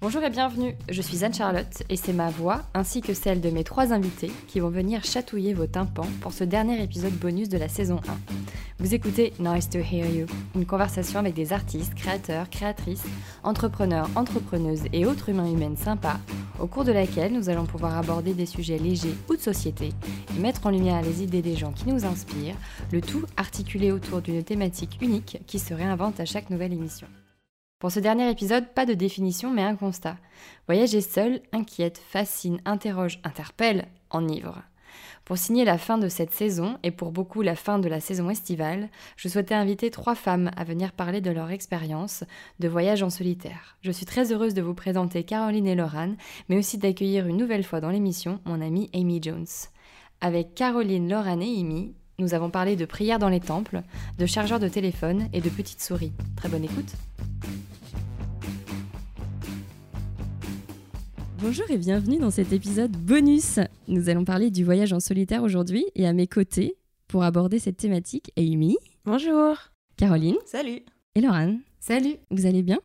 Bonjour et bienvenue, je suis Anne-Charlotte et c'est ma voix ainsi que celle de mes trois invités qui vont venir chatouiller vos tympans pour ce dernier épisode bonus de la saison 1. Vous écoutez Nice to Hear You, une conversation avec des artistes, créateurs, créatrices, entrepreneurs, entrepreneuses et autres humains humaines sympas, au cours de laquelle nous allons pouvoir aborder des sujets légers ou de société et mettre en lumière les idées des gens qui nous inspirent, le tout articulé autour d'une thématique unique qui se réinvente à chaque nouvelle émission. Pour ce dernier épisode, pas de définition mais un constat. Voyager seul inquiète, fascine, interroge, interpelle, enivre. Pour signer la fin de cette saison et pour beaucoup la fin de la saison estivale, je souhaitais inviter trois femmes à venir parler de leur expérience de voyage en solitaire. Je suis très heureuse de vous présenter Caroline et Laurane, mais aussi d'accueillir une nouvelle fois dans l'émission mon amie Amy Jones. Avec Caroline, Laurane et Amy, nous avons parlé de prières dans les temples, de chargeurs de téléphone et de petites souris. Très bonne écoute. Bonjour et bienvenue dans cet épisode bonus. Nous allons parler du voyage en solitaire aujourd'hui et à mes côtés, pour aborder cette thématique, Amy. Bonjour. Caroline. Salut. Et Laurane. Salut. Vous allez bien?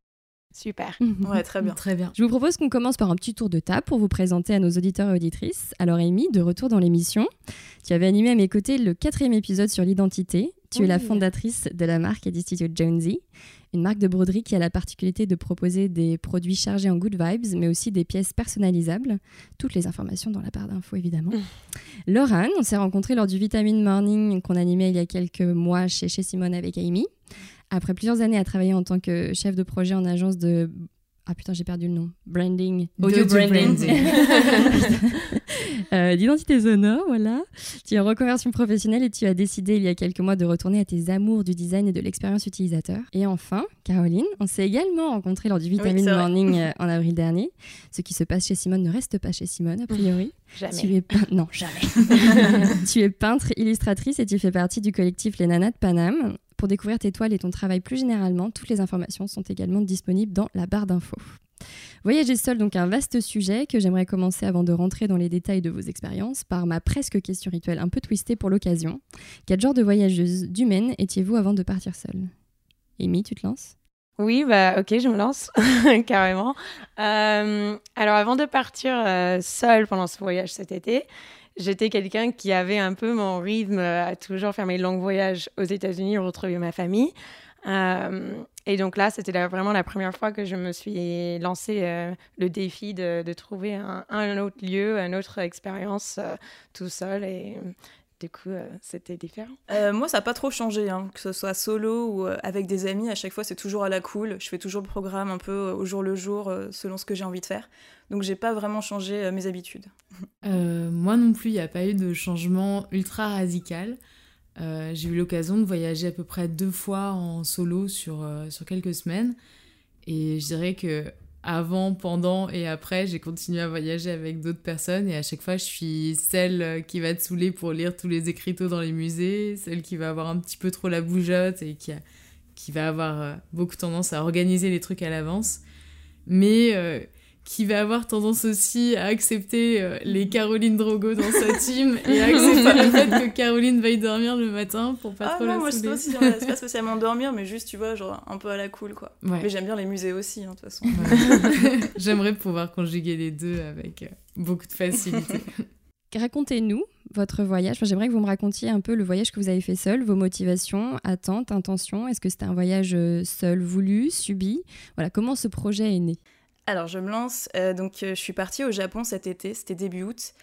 Super. Ouais, très bien. Très bien. Je vous propose qu'on commence par un petit tour de table pour vous présenter à nos auditeurs et auditrices. Alors Amy, de retour dans l'émission, tu avais animé à mes côtés le quatrième épisode sur l'identité. Tu es la fondatrice de la marque et d'Institut Jonesy, une marque de broderie qui a la particularité de proposer des produits chargés en good vibes, mais aussi des pièces personnalisables. Toutes les informations dans la barre d'infos, évidemment. Laurane, on s'est rencontrés lors du Vitamin Morning qu'on animait il y a quelques mois chez, chez Simone avec Amy. Après plusieurs années à travailler en tant que chef de projet en agence de ah putain, j'ai perdu le nom. Branding. Audio branding. Euh, D'identité sonore, voilà. Tu es en reconversion professionnelle et tu as décidé il y a quelques mois de retourner à tes amours du design et de l'expérience utilisateur. Et enfin, Caroline, on s'est également rencontrés lors du Vitamin vrai. Morning euh, en avril dernier. Ce qui se passe chez Simone ne reste pas chez Simone, a priori. Jamais. Tu es pein- non, jamais. tu es peintre, illustratrice et tu fais partie du collectif Les Nanas de Paname. Pour découvrir tes toiles et ton travail plus généralement, toutes les informations sont également disponibles dans la barre d'infos. Voyager seul, donc un vaste sujet que j'aimerais commencer avant de rentrer dans les détails de vos expériences par ma presque question rituelle un peu twistée pour l'occasion. Quel genre de voyageuse d'humaine étiez-vous avant de partir seule? Amy, tu te lances? Oui, bah ok, je me lance carrément. Euh, alors avant de partir euh, seule pendant ce voyage cet été, j'étais quelqu'un qui avait un peu mon rythme à toujours faire mes longs voyages aux États-Unis, retrouver ma famille. Euh, et donc là, c'était vraiment la première fois que je me suis lancé euh, le défi de, trouver un, autre lieu, une autre expérience euh, tout seul. Et du coup, euh, c'était différent. Euh, moi, ça n'a pas trop changé, hein, que ce soit solo ou euh, avec des amis. À chaque fois, c'est toujours à la cool. Je fais toujours le programme un peu euh, au jour le jour, euh, selon ce que j'ai envie de faire. Donc, j'ai pas vraiment changé euh, mes habitudes. Euh, moi non plus, il n'y a pas eu de changement ultra radical. Euh, j'ai eu l'occasion de voyager à peu près deux fois en solo sur, euh, sur quelques semaines. Et je dirais que avant, pendant et après, j'ai continué à voyager avec d'autres personnes. Et à chaque fois, je suis celle euh, qui va te saouler pour lire tous les écriteaux dans les musées, celle qui va avoir un petit peu trop la bougeotte et qui, a- qui va avoir euh, beaucoup tendance à organiser les trucs à l'avance. Mais euh, qui va avoir tendance aussi à accepter euh, les Caroline Drogo dans sa team et à accepter le fait que Caroline veuille dormir le matin pour pas ah trop non, la moi, saouler. pas, aussi, euh, c'est pas spécialement dormir, mais juste, tu vois, genre un peu à la cool, quoi. Ouais. Mais j'aime bien les musées aussi, hein, de toute façon. Ouais. J'aimerais pouvoir conjuguer les deux avec euh, beaucoup de facilité. Racontez-nous votre voyage. Enfin, J'aimerais que vous me racontiez un peu le voyage que vous avez fait seul, vos motivations, attentes, intentions. Est-ce que c'était un voyage euh, seul, voulu, subi? Voilà, comment ce projet est né? Alors, je me lance. Euh, donc, euh, je suis partie au Japon cet été, c'était début août.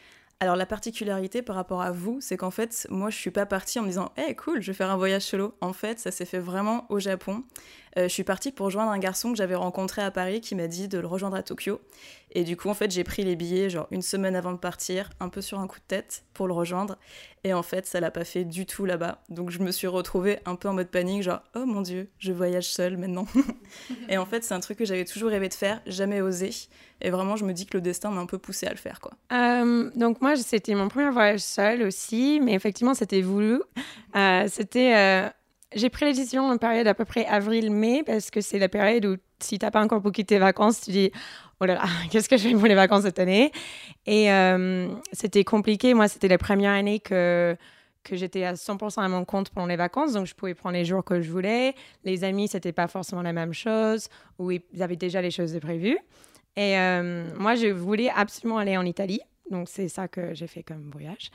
Alors, la particularité par rapport à vous, c'est qu'en fait, moi, je suis pas partie en me disant, Eh, cool, je vais faire un voyage solo. En fait, ça s'est fait vraiment au Japon. Euh, je suis partie pour rejoindre un garçon que j'avais rencontré à Paris qui m'a dit de le rejoindre à Tokyo. Et du coup, en fait, j'ai pris les billets, genre une semaine avant de partir, un peu sur un coup de tête pour le rejoindre. Et en fait, ça l'a pas fait du tout là-bas. Donc, je me suis retrouvée un peu en mode panique, genre, oh mon dieu, je voyage seule maintenant. et en fait, c'est un truc que j'avais toujours rêvé de faire, jamais osé. Et vraiment, je me dis que le destin m'a un peu poussé à le faire, quoi. Euh, donc moi, c'était mon premier voyage seul aussi, mais effectivement, c'était voulu. Euh, c'était, euh, j'ai pris la décision en période à peu près avril-mai parce que c'est la période où si t'as pas encore booké tes vacances, tu dis oh là là, qu'est-ce que je fais pour les vacances cette année? Et euh, c'était compliqué. Moi, c'était la première année que que j'étais à 100% à mon compte pendant les vacances, donc je pouvais prendre les jours que je voulais. Les amis, c'était pas forcément la même chose, ou ils avaient déjà les choses prévues. Et moi, je voulais absolument aller en Italie. Donc, c'est ça que j'ai fait comme voyage.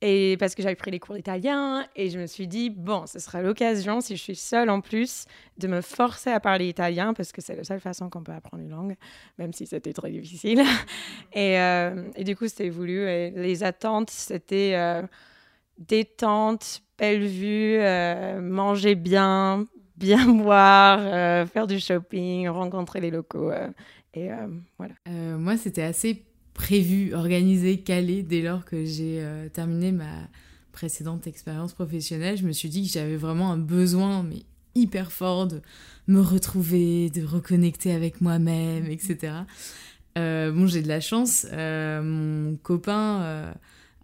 Et parce que j'avais pris les cours d'italien et je me suis dit, bon, ce sera l'occasion, si je suis seule en plus, de me forcer à parler italien parce que c'est la seule façon qu'on peut apprendre une langue, même si c'était très difficile. et, euh, et, du coup, c'était voulu. Et les attentes, c'était euh, détente, belle vue, euh, manger bien, bien boire, faire du shopping, rencontrer les locaux. et voilà. moi, c'était assez prévu, organisé, calé dès lors que j'ai euh, terminé ma précédente expérience professionnelle. Je me suis dit que j'avais vraiment un besoin, mais hyper fort, de me retrouver, de reconnecter avec moi-même, etc. Euh, bon, j'ai de la chance. Euh, mon copain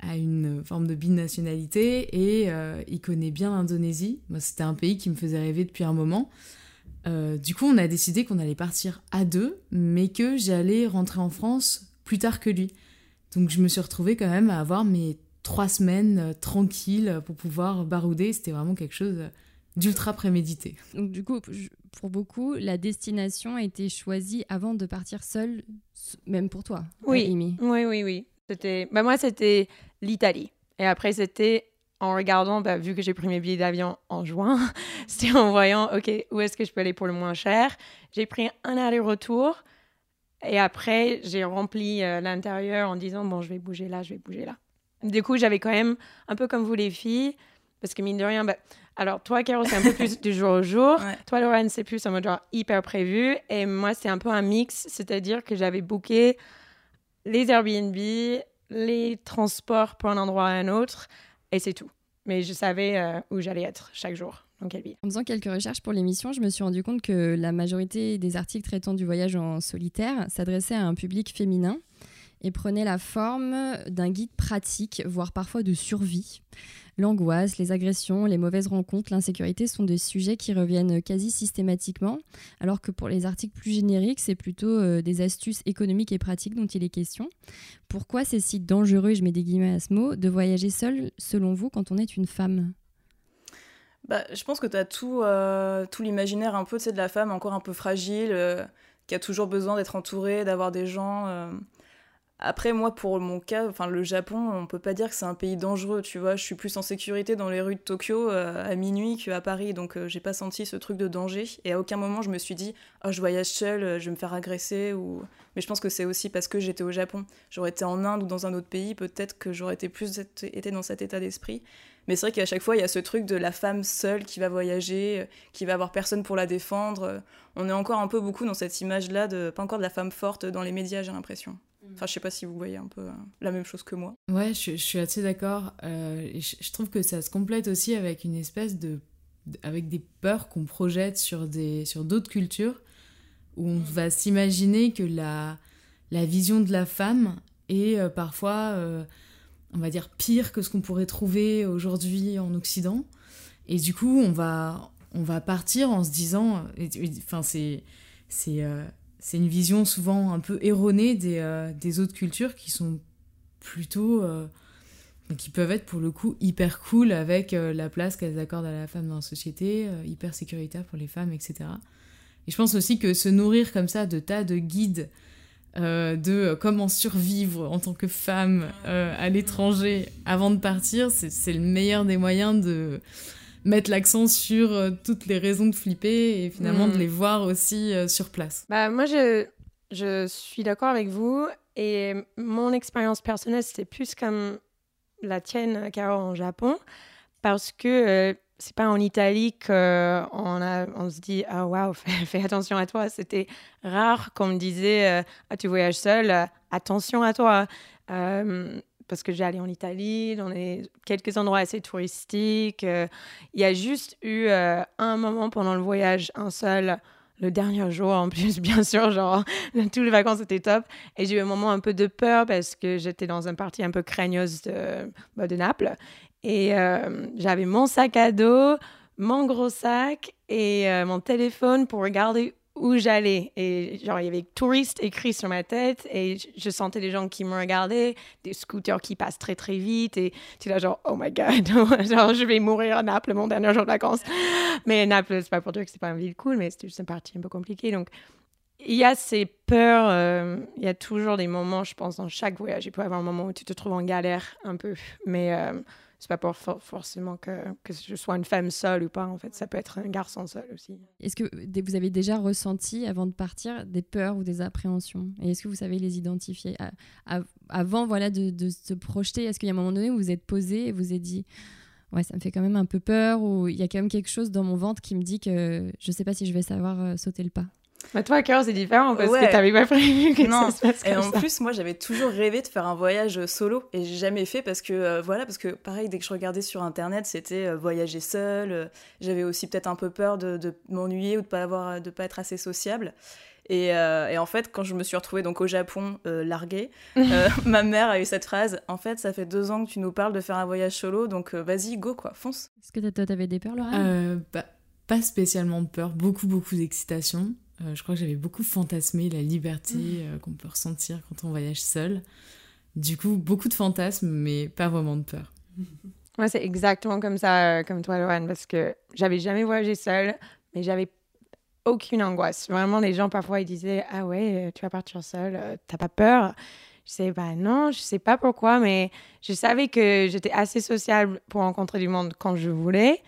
a une forme de binationalité et il connaît bien l'Indonésie. C'était un pays qui me faisait rêver depuis un moment. du coup, on a décidé qu'on allait partir à deux, mais que j'allais rentrer en France plus tard que lui. Donc je me suis retrouvée quand même à avoir mes trois semaines euh, tranquilles pour pouvoir barouder. C'était vraiment quelque chose d'ultra prémédité. Donc du coup, pour beaucoup, la destination a été choisie avant de partir seule, même pour toi. Oui, oui, oui, oui. C'était, bah moi, c'était l'Italie. Et après, c'était en regardant, bah, vu que j'ai pris mes billets d'avion en juin, c'était en voyant, OK, où est-ce que je peux aller pour le moins cher? J'ai pris un aller-retour. Et après, j'ai rempli euh, l'intérieur en disant, bon, je vais bouger là, je vais bouger là. Du coup, j'avais quand même, un peu comme vous les filles, parce que mine de rien, bah, alors toi, Caro, c'est un peu plus du jour au jour. Toi, Lorraine, c'est plus en mode genre hyper prévu. Et moi, c'est un peu un mix, c'est-à-dire que j'avais booké les Airbnb, les transports pour un endroit à un autre, et c'est tout. Mais je savais euh, où j'allais être chaque jour. En faisant quelques recherches pour l'émission, je me suis rendu compte que la majorité des articles traitant du voyage en solitaire s'adressaient à un public féminin et prenaient la forme d'un guide pratique, voire parfois de survie. L'angoisse, les agressions, les mauvaises rencontres, l'insécurité sont des sujets qui reviennent quasi systématiquement, alors que pour les articles plus génériques, c'est plutôt euh, des astuces économiques et pratiques dont il est question. Pourquoi c'est si dangereux, je mets des guillemets à ce mot, de voyager seul, selon vous, quand on est une femme? Bah, je pense que tu as tout, euh, tout l'imaginaire un peu de la femme encore un peu fragile, euh, qui a toujours besoin d'être entourée, d'avoir des gens. Euh. Après, moi, pour mon cas, le Japon, on peut pas dire que c'est un pays dangereux, tu vois. Je suis plus en sécurité dans les rues de Tokyo à minuit qu'à Paris, donc j'ai pas senti ce truc de danger. Et à aucun moment, je me suis dit, oh, je voyage seule, je vais me faire agresser. Ou... Mais je pense que c'est aussi parce que j'étais au Japon. J'aurais été en Inde ou dans un autre pays, peut-être que j'aurais été plus été dans cet état d'esprit. Mais c'est vrai qu'à chaque fois, il y a ce truc de la femme seule qui va voyager, euh, qui va avoir personne pour la défendre. Euh, on est encore un peu beaucoup dans cette image-là, de pas encore de la femme forte dans les médias, j'ai l'impression. Mm. Enfin, je sais pas si vous voyez un peu euh, la même chose que moi. Ouais, je, suis assez d'accord. je, trouve que ça se complète aussi avec une espèce de. avec des peurs qu'on projette sur, des, sur d'autres cultures, où on va s'imaginer que la, la vision de la femme est parfois on va dire, pire que ce qu'on pourrait trouver aujourd'hui en Occident. Et du coup, on va, on va partir en se disant, enfin, c'est, c'est, euh, c'est une vision souvent un peu erronée des, euh, des autres cultures qui sont plutôt, euh, qui peuvent être pour le coup hyper cool avec la place qu'elles accordent à la femme dans la société, hyper sécuritaire pour les femmes, etc. Et je pense aussi que se nourrir comme ça de tas de guides euh, de comment survivre en tant que femme euh, à l'étranger avant de partir, c'est le meilleur des moyens de mettre l'accent sur euh, toutes les raisons de flipper et finalement de mm. les voir aussi sur place. Bah, moi, je, je suis d'accord avec vous et mon expérience personnelle, c'était plus comme la tienne, Caro, en Japon, parce que c'est pas en Italie qu'on on se dit ah waouh fais, attention à toi. C'était rare qu'on me disait euh, ah tu voyages seul euh, attention à toi. Euh, parce que j'ai allé en Italie dans les, quelques endroits assez touristiques il y a juste eu un moment pendant le voyage un seul le dernier jour en plus bien sûr genre toutes les vacances étaient top. Et j'ai eu un moment un peu de peur parce que j'étais dans un parti un peu craigneuse de, bah, de Naples et euh, j'avais mon sac à dos, mon gros sac et euh, mon téléphone pour regarder où j'allais. Et genre, il y avait touriste écrit sur ma tête et je sentais les gens qui me regardaient, des scooters qui passent très très vite et tu là genre, oh my god, genre, je vais mourir à Naples mon dernier jour de vacances. Mais Naples, c'est pas pour dire que c'est pas une ville cool, mais c'était juste une partie un peu compliquée. Donc, il y a ces peurs, euh, il y a toujours des moments, je pense, dans chaque voyage. Il peut y avoir un moment où tu te trouves en galère un peu, mais c'est pas pour forcément que, que, je sois une femme seule ou pas. En fait, ça peut être un garçon seul aussi. Est-ce que vous avez déjà ressenti, avant de partir, des peurs ou des appréhensions? Et est-ce que vous savez les identifier? Avant voilà, de, de se projeter, est-ce qu'il y a un moment donné où vous êtes posé et vous avez dit ouais, ça me fait quand même un peu peur ou il y a quand même quelque chose dans mon ventre qui me dit que je sais pas si je vais savoir euh, sauter le pas? Bah toi, cœur, c'est différent parce que t'avais pas prévu que non. ça se passe comme Et en plus, moi, j'avais toujours rêvé de faire un voyage solo et j'ai jamais fait parce que, euh, voilà, parce que pareil, dès que je regardais sur Internet, c'était euh, voyager seul. j'avais aussi peut-être un peu peur de, de m'ennuyer ou de pas avoir, de pas être assez sociable. Euh, et, en fait, quand je me suis retrouvée donc au Japon euh, larguée, euh, ma mère a eu cette phrase En fait, ça fait deux ans que tu nous parles de faire un voyage solo, donc vas-y, go quoi, fonce. Est-ce que toi, t'avais des peurs, Laura? Bah, Pas spécialement de peur, beaucoup, beaucoup d'excitation. Je crois que j'avais beaucoup fantasmé la liberté mm. qu'on peut ressentir quand on voyage seul. Du coup, beaucoup de fantasmes, mais pas vraiment de peur. Moi, c'est exactement comme ça, comme toi, Laurent, parce que j'avais jamais voyagé seule, mais j'avais aucune angoisse. Vraiment, les gens parfois ils disaient Ah ouais, tu vas partir seule, euh, t'as pas peur Je sais bah non, je sais pas pourquoi, mais je savais que j'étais assez sociable pour rencontrer du monde quand je voulais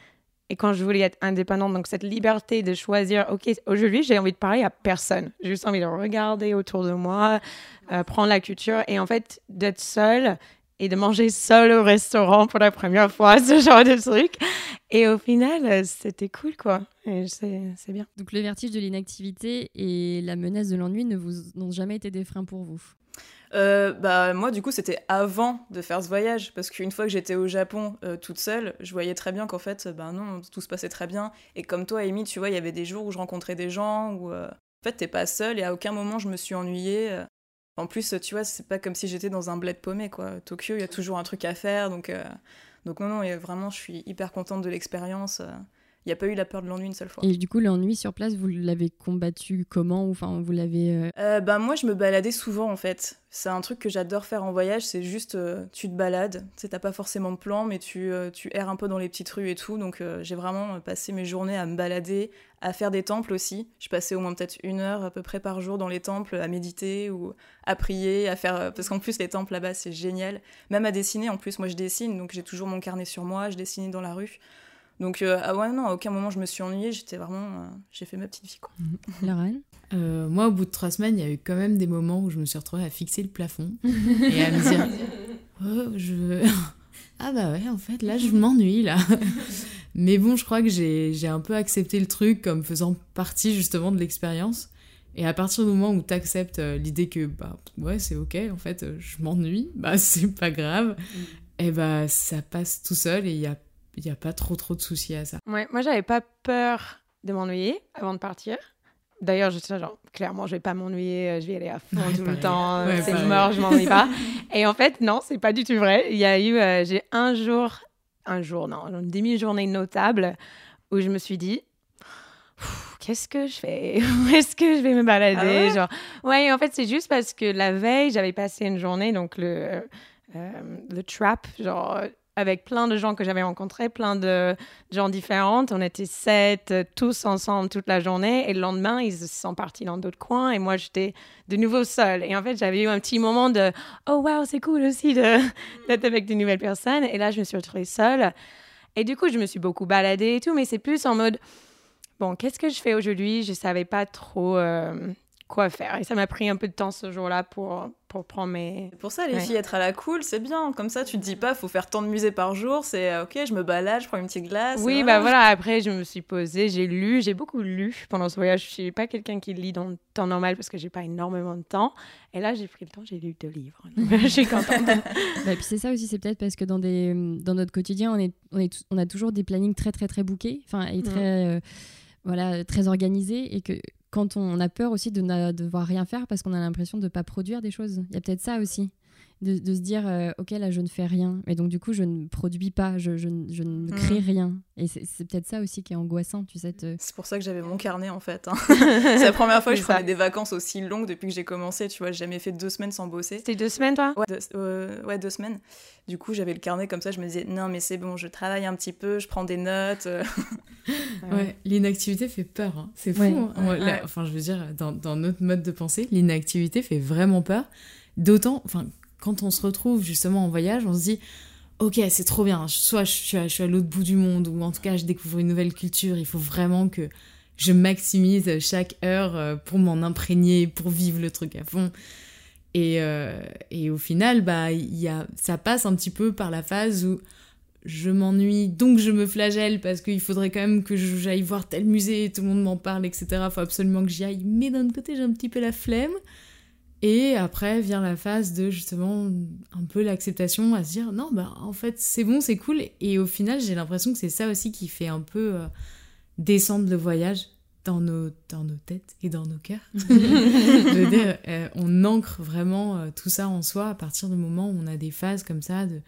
et quand je voulais être indépendante. Donc cette liberté de choisir Ok, aujourd'hui j'ai envie de parler à personne. J'ai juste envie de regarder autour de moi, euh, prendre la culture et en fait d'être seule et de manger seul au restaurant pour la première fois, ce genre de truc. Et au final, euh, c'était cool, quoi. Et c'est bien. Donc le vertige de l'inactivité et la menace de l'ennui ne vous n'ont jamais été des freins pour vous? Euh, bah moi du coup c'était avant de faire ce voyage parce qu'une fois que j'étais au Japon euh, toute seule je voyais très bien qu'en fait ben non tout se passait très bien et comme toi Amy tu vois il y avait des jours où je rencontrais des gens où en fait t'es pas seule et à aucun moment je me suis ennuyée en plus, tu vois, c'est pas comme si j'étais dans un bled paumé, quoi. Tokyo, il y a toujours un truc à faire, donc, euh, donc non, non, vraiment, je suis hyper contente de l'expérience. Euh. Il n'y a pas eu la peur de l'ennui une seule fois. Et du coup, l'ennui sur place, vous l'avez combattu comment Enfin, vous l'avez. Euh... ben, moi, je me baladais souvent en fait. C'est un truc que j'adore faire en voyage, c'est juste euh, tu te balades. Tu sais, t'as pas forcément de plan, mais tu, euh, tu erres un peu dans les petites rues et tout. Donc, j'ai vraiment passé mes journées à me balader, à faire des temples aussi. Je passais au moins peut-être une heure à peu près par jour dans les temples à méditer ou à prier, à faire. Parce qu'en plus, les temples là-bas, c'est génial. Même à dessiner, en plus, moi je dessine, donc j'ai toujours mon carnet sur moi, je dessinais dans la rue. Donc, euh, ah ouais, non, à aucun moment je me suis ennuyée, j'étais vraiment. Euh, j'ai fait ma petite vie, quoi. La reine euh, Moi, au bout de trois semaines, il y a eu quand même des moments où je me suis retrouvée à fixer le plafond et à me dire Oh, je. ah bah ouais, en fait, là, je m'ennuie, là. Mais bon, je crois que j'ai un peu accepté le truc comme faisant partie justement de l'expérience. Et à partir du moment où tu acceptes l'idée que, bah ouais, c'est ok, en fait, je m'ennuie, bah c'est pas grave, mm. et bah ça passe tout seul et il y a il n'y a pas trop trop de soucis à ça. Ouais, moi, j'avais pas peur de m'ennuyer avant de partir. D'ailleurs, je suis genre, clairement, je vais pas m'ennuyer, euh, je vais aller à fond tout le temps, c'est mort, je m'ennuie pas. Et en fait, non, c'est pas du tout vrai. Il y a eu, euh, j'ai un jour, un jour, non, une demi-journée notable où je me suis dit, qu'est-ce que je fais? Où est-ce que je vais me balader? Ah ouais? Genre, ouais, en fait, c'est juste parce que la veille, j'avais passé une journée, donc le, euh, le trap, genre avec plein de gens que j'avais rencontrés, plein de gens différents. On était sept, tous ensemble toute la journée. Et le lendemain, ils sont partis dans d'autres coins et moi, j'étais de nouveau seule. Et en fait, j'avais eu un petit moment de Oh, wow, c'est cool aussi d'être avec de nouvelles personnes. Et là, je me suis retrouvée seule. Et du coup, je me suis beaucoup baladée et tout, mais c'est plus en mode Bon, qu'est-ce que je fais aujourd'hui? Je savais pas trop. Euh, quoi faire. Et ça m'a pris un peu de temps ce jour-là pour, pour prendre mes... Pour ça, les filles, être à la cool, c'est bien. Comme ça, tu te dis pas, faut faire tant de musées par jour. C'est euh, ok, je me balade, je prends une petite glace. Oui, bah voilà, après, je me suis posée, j'ai lu, j'ai beaucoup lu pendant ce voyage. Je suis pas quelqu'un qui lit dans le temps normal parce que j'ai pas énormément de temps. Et là, j'ai pris le temps, j'ai lu deux livres. je suis contente. bah, puis c'est ça aussi, c'est peut-être parce que dans, des, dans notre quotidien, on, est, on, est, on a toujours des plannings très, très, très bookés. Enfin, et très. Euh, voilà, très organisés et que quand on a peur aussi de ne devoir rien faire parce qu'on a l'impression de ne pas produire des choses. Il y a peut-être ça aussi. De, de se dire, euh, ok, là, je ne fais rien. Et donc, du coup, je ne produis pas, je, je, ne- je ne Mm. crée rien. Et c'est c'est peut-être ça aussi qui est angoissant, tu sais. te- C'est pour ça que j'avais mon carnet en fait. hein. c'est la première fois que je ça. prenais des vacances aussi longues depuis que j'ai commencé. Tu vois, j'ai jamais fait deux semaines sans bosser. C'était deux semaines, toi? Ouais deux, euh, ouais, deux semaines. Du coup, j'avais le carnet comme ça. Je me disais, non, mais c'est bon, je travaille un petit peu, je prends des notes. euh. Ouais, l'inactivité fait peur. hein. C'est fou. Ouais. hein. Ouais. Là, enfin, je veux dire, dans, dans notre mode de pensée, l'inactivité fait vraiment peur. D'autant, enfin, quand on se retrouve justement en voyage, on se dit, ok, c'est trop bien. Soit je suis à, à l'autre bout du monde, ou en tout cas, je découvre une nouvelle culture. Il faut vraiment que je maximise chaque heure euh, pour m'en imprégner, pour vivre le truc à fond. Et, euh, au final, bah, y a, ça passe un petit peu par la phase où je m'ennuie, donc je me flagelle parce qu'il faudrait quand même que j'aille voir tel musée, tout le monde m'en parle, etc. Faut absolument que j'y aille. Mais d'un côté, j'ai un petit peu la flemme. Et après vient la phase de justement un peu l'acceptation à se dire non, bah en fait c'est bon, c'est cool. Et au final, j'ai l'impression que c'est ça aussi qui fait un peu euh, descendre le voyage dans nos, dans nos têtes et dans nos cœurs. Je veux dire, euh, on ancre vraiment euh, tout ça en soi à partir du moment où on a des phases comme ça de,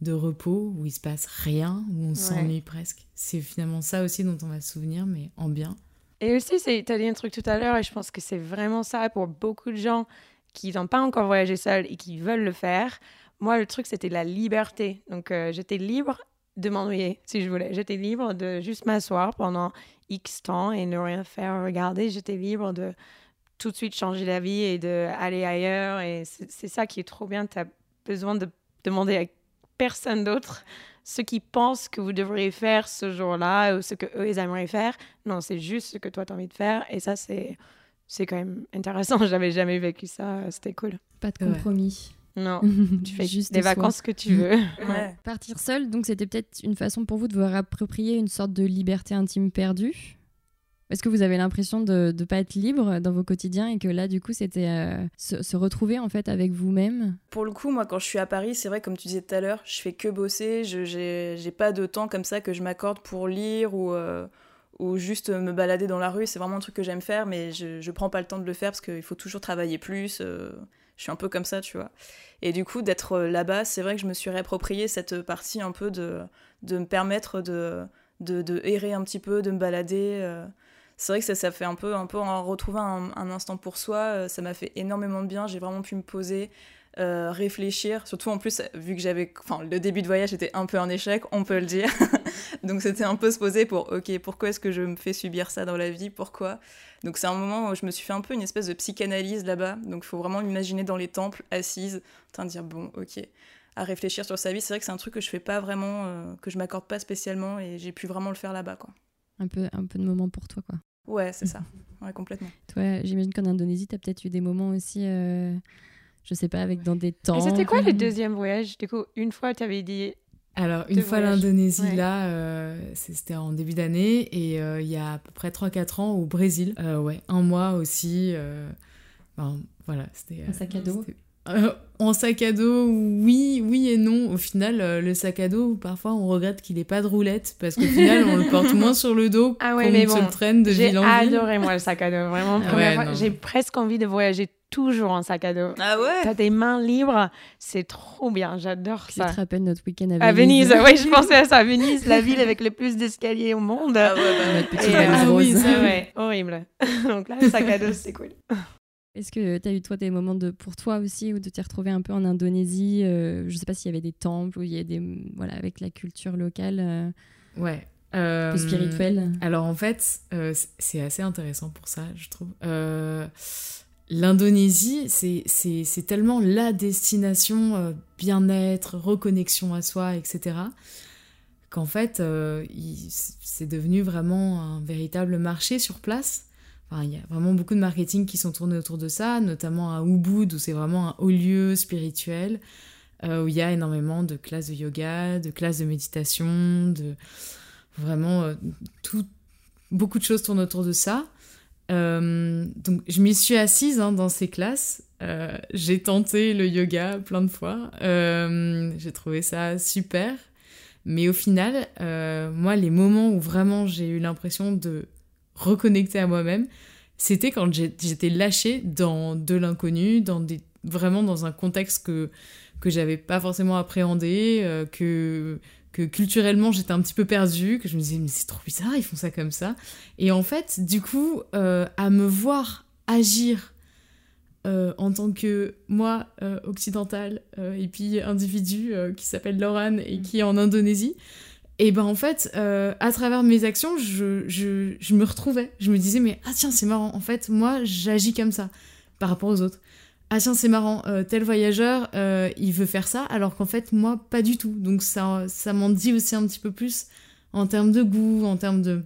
de repos, où il se passe rien, où on s'ennuie presque. C'est finalement ça aussi dont on va se souvenir, mais en bien. Et aussi, tu as dit un truc tout à l'heure, et je pense que c'est vraiment ça pour beaucoup de gens qui n'ont pas encore voyagé seuls et qui veulent le faire. Moi, le truc, c'était la liberté. Donc, euh, j'étais libre de m'ennuyer, si je voulais. J'étais libre de juste m'asseoir pendant X temps et ne rien faire, regarder. J'étais libre de tout de suite changer d'avis et d'aller ailleurs. Et c'est ça qui est trop bien. Tu as besoin de demander à personne d'autre ce qu'ils pensent que vous devriez faire ce jour-là ou ce que eux ils aimeraient faire. Non, c'est juste ce que toi tu as envie de faire et ça c'est c'est quand même intéressant. J'avais jamais vécu ça, c'était cool. Pas de Ouais. compromis. Non, tu fais Juste des soi. vacances que tu veux. Ouais. Partir seul, donc c'était peut-être une façon pour vous de vous réapproprier une sorte de liberté intime perdue. Est-ce que vous avez l'impression de ne pas être libre dans vos quotidiens et que là, du coup, c'était euh, se, retrouver en fait avec vous-même? Pour le coup, moi, quand je suis à Paris, c'est vrai, comme tu disais tout à l'heure, je fais que bosser. Je j'ai pas de temps comme ça que je m'accorde pour lire ou, euh, ou juste me balader dans la rue. C'est vraiment un truc que j'aime faire, mais je, je prends pas le temps de le faire parce qu'il faut toujours travailler plus. euh, je suis un peu comme ça, tu vois. Et du coup, d'être euh, là-bas, c'est vrai que je me suis réapproprié cette partie un peu de, de me permettre de, de errer un petit peu, de me balader. C'est vrai que ça, fait un peu, un peu en retrouver un, instant pour soi. euh, Ça m'a fait énormément de bien. J'ai vraiment pu me poser, euh, réfléchir. Surtout en plus, vu que j'avais. Enfin, le début de voyage était un peu un échec, on peut le dire. Donc c'était un peu se poser pour ok, pourquoi est-ce que je me fais subir ça dans la vie? Pourquoi? Donc c'est un moment où je me suis fait un peu une espèce de psychanalyse là-bas. Donc il faut vraiment m'imaginer dans les temples, assise, en dire bon, ok, à réfléchir sur sa vie. C'est vrai que c'est un truc que je fais pas vraiment, euh, que je m'accorde pas spécialement et j'ai pu vraiment le faire là-bas, quoi. un peu, un peu de moment pour toi, quoi. Ouais, c'est ça. Ouais, complètement. Toi, j'imagine qu'en Indonésie, tu as peut-être eu des moments aussi, euh, je sais pas, avec dans des temps. Et c'était quoi le deuxième voyage Du coup, une fois tu avais dit Alors, une fois l'Indonésie, Ouais. là, euh, c'est- c'était en début d'année, et euh, il y a à peu près 3-4 ans au Brésil. Euh, ouais, un mois aussi. euh, ben, voilà, c'était. Un sac à dos Euh, En sac à dos, oui, oui et non. Au final, euh, le sac à dos, parfois, on regrette qu'il ait pas de roulette, parce qu'au final, on le porte moins sur le dos Ah ouais, qu'on mais se bon, le traîne de J'ai ville en ville. adoré moi le sac à dos, vraiment. Ah première ouais. J'ai presque envie de voyager toujours en sac à dos. Ah ouais? T'as tes mains libres, c'est trop bien, j'adore Ça ça. te rappelle notre week-end à Venise. À Venise, oui, je pensais à ça. Venise, la ville avec le plus d'escaliers au monde. Ah ouais, bah, Notre petite Et, valise ah oui, ça, ouais, horrible. Donc là, le sac à dos, c'est cool. Est-ce que tu as eu toi des moments de pour toi aussi où de t'y retrouver un peu en Indonésie euh, Je sais pas s'il y avait des temples ou il y a des voilà avec la culture locale euh, Ouais. Euh, spirituelle. Alors en fait, euh, c'est assez intéressant pour ça, je trouve. Euh, L'Indonésie, c'est- tellement la destination bien-être, reconnexion à soi, etc. qu'en fait, c'est devenu vraiment un véritable marché sur place. Il y a vraiment beaucoup de marketing qui sont tournés autour de ça, notamment à Ubud, où c'est vraiment un haut lieu spirituel, euh, où il y a énormément de classes de yoga, de classes de méditation, de vraiment euh, tout, beaucoup de choses tournent autour de ça. Euh, donc je m'y suis assise hein, dans ces classes. J'ai tenté le yoga plein de fois. J'ai trouvé ça super. Mais au final, moi, les moments où vraiment j'ai eu l'impression de reconnecter à moi-même, c'était quand j'étais lâchée dans de l'inconnu, dans des vraiment dans un contexte que, que j'avais pas forcément appréhendé, euh, que, que culturellement j'étais un petit peu perdue, que je me disais mais c'est trop bizarre, ils font ça comme ça. Et en fait, du coup, euh, à me voir agir euh, en tant que moi, occidentale, et puis individu qui s'appelle Laurane et qui est en Indonésie, et ben en fait, à travers mes actions, je, je, me retrouvais. Je me disais mais ah tiens c'est marrant, en fait moi j'agis comme ça par rapport aux autres ah tiens c'est marrant, euh, tel voyageur, euh, il veut faire ça, alors qu'en fait moi pas du tout. Donc ça, ça m'en dit aussi un petit peu plus en termes de goût, en termes de,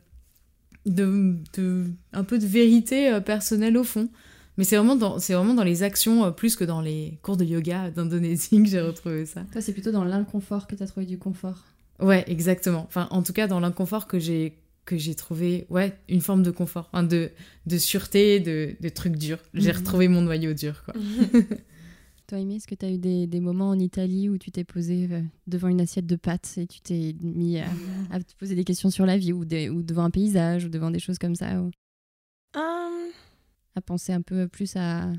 de, un peu de vérité euh, personnelle au fond. Mais c'est vraiment, dans, vraiment dans les actions plus que dans les cours de yoga d'Indonésie que j'ai retrouvé ça. Toi c'est plutôt dans l'inconfort que tu as trouvé du confort. Ouais, exactement. Enfin, en tout cas, dans l'inconfort que j'ai que j'ai trouvé ouais une forme de confort de, de sûreté de, de trucs durs j'ai mhm. retrouvé mon noyau dur quoi Toi, Aimé, est-ce que tu as eu des, des, moments en Italie où tu t'es posé euh, devant une assiette de pâtes et tu t'es mis à, te poser des questions sur la vie ou, des, ou, devant un paysage ou devant des choses comme ça ou... Hum. À penser un peu plus à,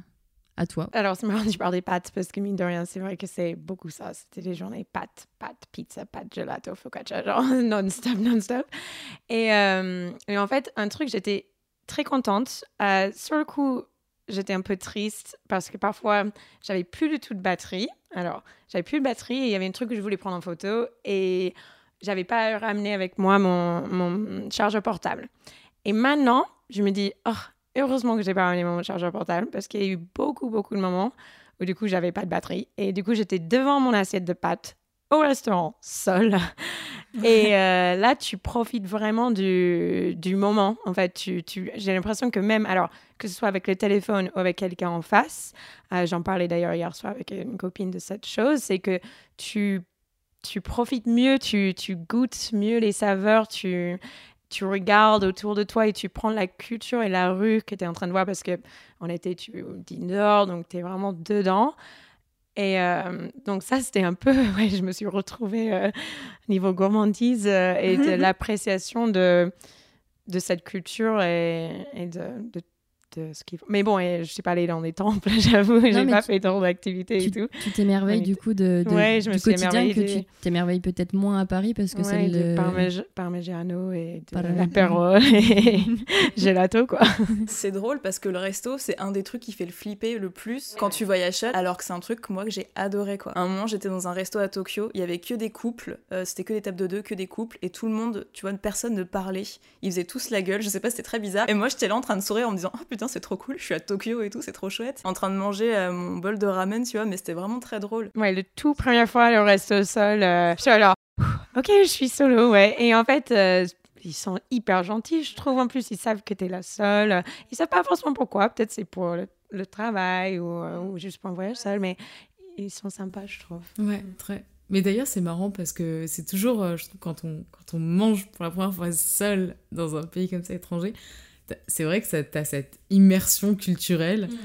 toi Alors, c'est marrant, parles des pâtes parce que, mine de rien, c'est vrai que c'est beaucoup ça. C'était des journées pâtes, pâtes, pizza, pâtes, gelato, focaccia, genre non-stop, non-stop. Euh, et, en fait, un truc, j'étais très contente. Euh, sur le coup, j'étais un peu triste parce que parfois, j'avais plus du tout de batterie. Alors, j'avais plus de batterie et il y avait un truc que je voulais prendre en photo et j'avais pas ramené avec moi mon, mon chargeur portable. Et maintenant, je me dis, oh, heureusement que j'ai pas ramené mon chargeur portable parce qu'il y a eu beaucoup, beaucoup de moments où du coup, j'avais pas de batterie. Et du coup, j'étais devant mon assiette de pâtes au restaurant, seule. Et euh, là, tu profites vraiment du, du moment. En fait, tu, tu, j'ai l'impression que même, alors, que ce soit avec le téléphone ou avec quelqu'un en face, euh, j'en parlais d'ailleurs hier soir avec une copine de cette chose, c'est que tu tu profites mieux, tu, tu goûtes mieux les saveurs, tu, tu regardes autour de toi et tu prends la culture et la rue que tu es en train de voir parce que on était tu dehors donc tu es vraiment dedans. Et euh, donc ça c'était un peu ouais je me suis retrouvée euh, niveau gourmandise euh, et de l'appréciation de de cette culture et, et de, de ce Mais bon, je suis pas allée dans des temples, j'avoue, j'ai pas fait tant d'activités et tout. Tu t'émerveilles du coup de, de ouais, je me du suis quotidien que tu t'émerveilles peut-être moins à Paris parce que c'est le... parmigiano et de l'apéro et gelato, quoi. C'est drôle parce que le resto, c'est un des trucs qui fait le flipper le plus quand tu voyages alors que c'est un truc, moi, que j'ai adoré, quoi. À un moment, j'étais dans un resto à Tokyo, il y avait que des couples, euh, c'était que des tables de deux, que des couples, et tout le monde, tu vois, personne ne parlait. Ils faisaient tous la gueule, je sais pas, c'était très bizarre. Et moi, j'étais là en train de sourire en me disant, oh putain, c'est trop cool, je suis à Tokyo et tout, c'est trop chouette. En train de manger euh, mon bol de ramen, tu vois, mais c'était vraiment très drôle. Ouais, le tout première fois, le resto sol, euh, je suis alors, ok, je suis solo, ouais. Et en fait, euh, ils sont hyper gentils, je trouve. En plus, ils savent que tu es la seule. Ils savent pas forcément pourquoi. Peut-être c'est pour le, travail ou, ou, juste pour un voyage seul, mais ils sont sympas, je trouve. Ouais, très. Mais d'ailleurs, c'est marrant parce que c'est toujours, je trouve, quand on, quand on mange pour la première fois seul dans un pays comme ça étranger, c'est vrai que tu as cette immersion culturelle mm.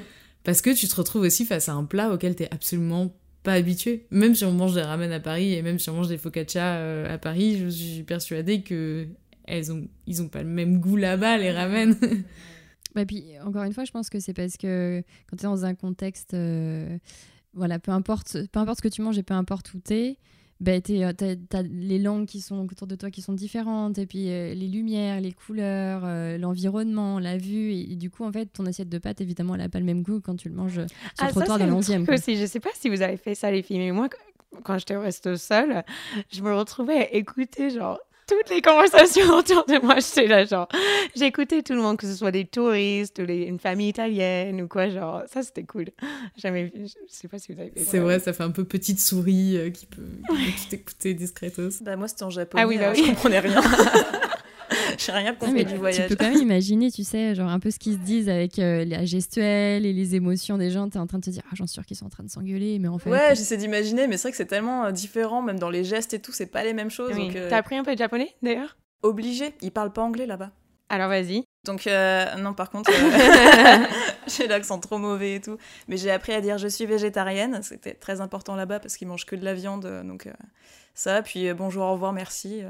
parce que tu te retrouves aussi face à un plat auquel tu absolument pas habitué. Même si on mange des ramen à Paris et même si on mange des focaccia euh, à Paris, je suis persuadée que elles ont, ils ont pas le même goût là-bas, les ramen. bah puis, encore une fois, je pense que c'est parce que quand tu es dans un contexte, euh, voilà, peu importe, peu importe ce que tu manges et peu importe où tu es, ben, t'as, les langues qui sont autour de toi qui sont différentes, et puis euh, les lumières, les couleurs, euh, l'environnement, la vue. Et, du coup, en fait, ton assiette de pâtes, évidemment, elle n'a pas le même goût quand tu le manges sur ah, le trottoir de l'onzième. Aussi, je sais pas si vous avez fait ça, les filles, mais moi, quand j'étais au resto seule, je me retrouvais à écouter genre toutes les conversations autour de moi, j'étais là, genre, j'écoutais tout le monde, que ce soit des touristes ou une famille italienne ou quoi, genre, ça c'était cool. Jamais vu, je sais pas si vous avez fait C'est vrai, ça fait un peu petite souris euh, qui peut, t'écouter discretos. Bah, moi c'était en japonais, ah oui, bah oui. je comprenais rien. J'ai rien compris du voyage. Tu peux quand même imaginer, tu sais, genre un peu ce qu'ils se disent avec euh, la gestuelle et les émotions des gens. T'es en train de te dire, ah, j'en suis sûr qu'ils sont en train de s'engueuler, mais en fait. Ouais, j'essaie d'imaginer, mais c'est vrai que c'est tellement euh, différent, même dans les gestes et tout, c'est pas les mêmes choses. Euh, T'as appris un peu de japonais d'ailleurs? Obligé, ils parlent pas anglais là-bas. Alors vas-y. Donc non, par contre, j'ai l'accent trop mauvais et tout. Mais j'ai appris à dire je suis végétarienne. C'était très important là-bas parce qu'ils mangent que de la viande. Donc ça, puis bonjour, au revoir, merci.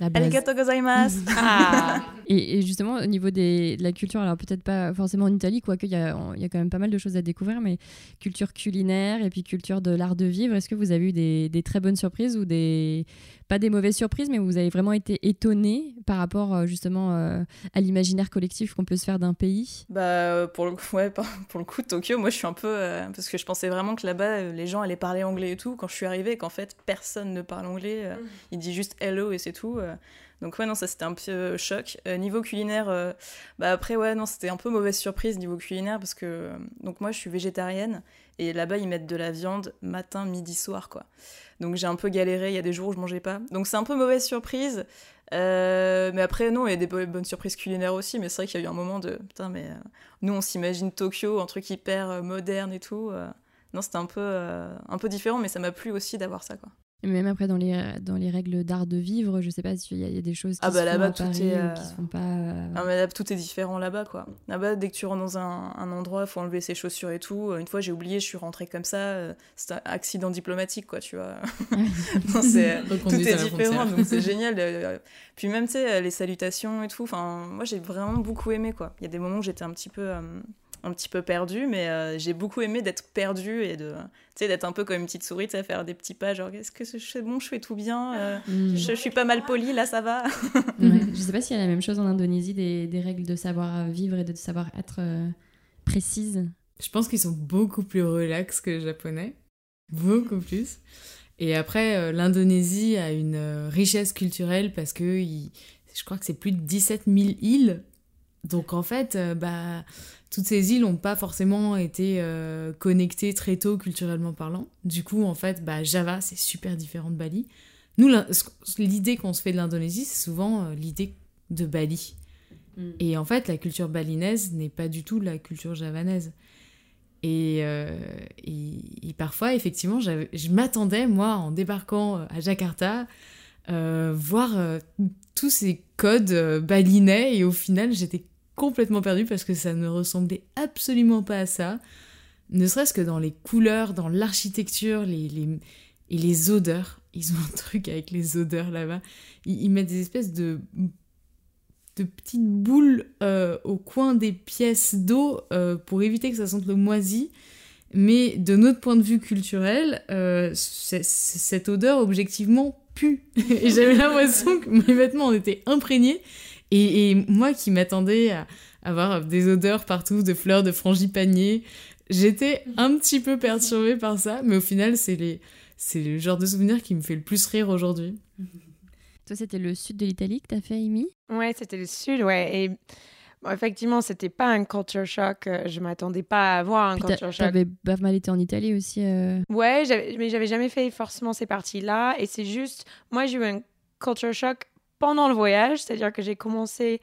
Arigato gozaimasu. Ah. Et, et justement, au niveau des, de la culture, alors peut-être pas forcément en Italie, quoique il y y a quand même pas mal de choses à découvrir, mais culture culinaire et puis culture de l'art de vivre, est-ce que vous avez eu des, des très bonnes surprises ou des. Pas des mauvaises surprises, mais vous avez vraiment été étonné par rapport euh, justement euh, à l'imaginaire collectif qu'on peut se faire d'un pays Bah, euh, pour le, coup, ouais, pour le coup, Tokyo, moi je suis un peu. euh, parce que je pensais vraiment que là-bas, les gens allaient parler anglais et tout. Quand je suis arrivée, qu'en fait, personne ne parle anglais. euh, Il dit juste hello et c'est tout. Donc, ouais, non, ça c'était un peu euh, choc. Euh, niveau culinaire, euh, bah après, ouais, non, c'était un peu mauvaise surprise niveau culinaire parce que. donc, moi je suis végétarienne et là-bas, ils mettent de la viande matin, midi, soir, quoi. Donc, j'ai un peu galéré. Il y a des jours où je mangeais pas. Donc, c'est un peu mauvaise surprise. Mais après, non, il y a des bo- bonnes surprises culinaires aussi, mais c'est vrai qu'il y a eu un moment de putain, mais nous on s'imagine Tokyo, un truc hyper moderne et tout. non, c'était un peu, un peu différent, mais ça m'a plu aussi d'avoir ça, quoi. Même après, dans les, dans les règles d'art de vivre, je sais pas s'il y, y a des choses qui Ah se bah font là-bas, à tout Paris est, ou euh, qui se font pas. euh, Ah, mais là, tout est différent là-bas, quoi. Là-bas, dès que tu rentres dans un, un endroit, il faut enlever ses chaussures et tout. Euh, Une fois, j'ai oublié, je suis rentrée comme ça. euh, C'est un accident diplomatique, quoi, tu vois. Non, c'est- tout est différent, donc c'est génial. euh, Puis même, tu sais, les salutations et tout. Enfin, moi, j'ai vraiment beaucoup aimé, quoi. Il y a des moments où j'étais un petit peu, euh, un petit peu perdue, mais euh, j'ai beaucoup aimé d'être perdue et de, tu sais, d'être un peu comme une petite souris, tu sais, à faire des petits pas, genre, est-ce que c'est bon, je fais tout bien, euh, hmm. je, je suis pas mal polie, là, ça va? Ouais. Je sais pas s'il y a la même chose en Indonésie, des, des règles de savoir vivre et de savoir être euh, précises. Je pense qu'ils sont beaucoup plus relax que les Japonais. Beaucoup plus. Et après, euh, l'Indonésie a une euh, richesse culturelle parce que il- je crois que c'est plus de 17 000 îles. Donc en fait, euh, bah, toutes ces îles n'ont pas forcément été euh, connectées très tôt culturellement parlant. Du coup, en fait, bah, Java, c'est super différent de Bali. Nous, l'idée qu'on se fait de l'Indonésie, c'est souvent euh, l'idée de Bali. Et en fait, la culture balinaise n'est pas du tout la culture javanaise. Et, euh, et- et parfois, effectivement, je m'attendais, moi, en débarquant à Jakarta, voir tous ces codes balinais. Et au final, j'étais complètement perdue parce que ça ne ressemblait absolument pas à ça. Ne serait-ce que dans les couleurs, dans l'architecture, et les odeurs. Ils ont un truc avec les odeurs là-bas. Ils, mettent des espèces de de petites boules euh, au coin des pièces d'eau euh, pour éviter que ça sente le moisi. Mais de notre point de vue culturel, euh, cette odeur objectivement pue. et j'avais l'impression que mes vêtements en étaient imprégnés. Et, et moi qui m'attendais à avoir des odeurs partout, de fleurs, de frangipanier, j'étais un petit peu perturbée par ça. Mais au final, c'est les... C'est le genre de souvenir qui me fait le plus rire aujourd'hui. Toi, c'était le sud de l'Italie que t'as fait, Amy? Ouais, c'était le sud, ouais. Et bon, effectivement, c'était pas un culture shock. euh, Je m'attendais pas à avoir un Puis culture shock. T'avais pas mal été en Italie aussi. euh, Ouais, mais j'avais jamais fait forcément ces parties-là. Et c'est juste, moi, j'ai eu un culture shock pendant le voyage. C'est-à-dire que j'ai commencé,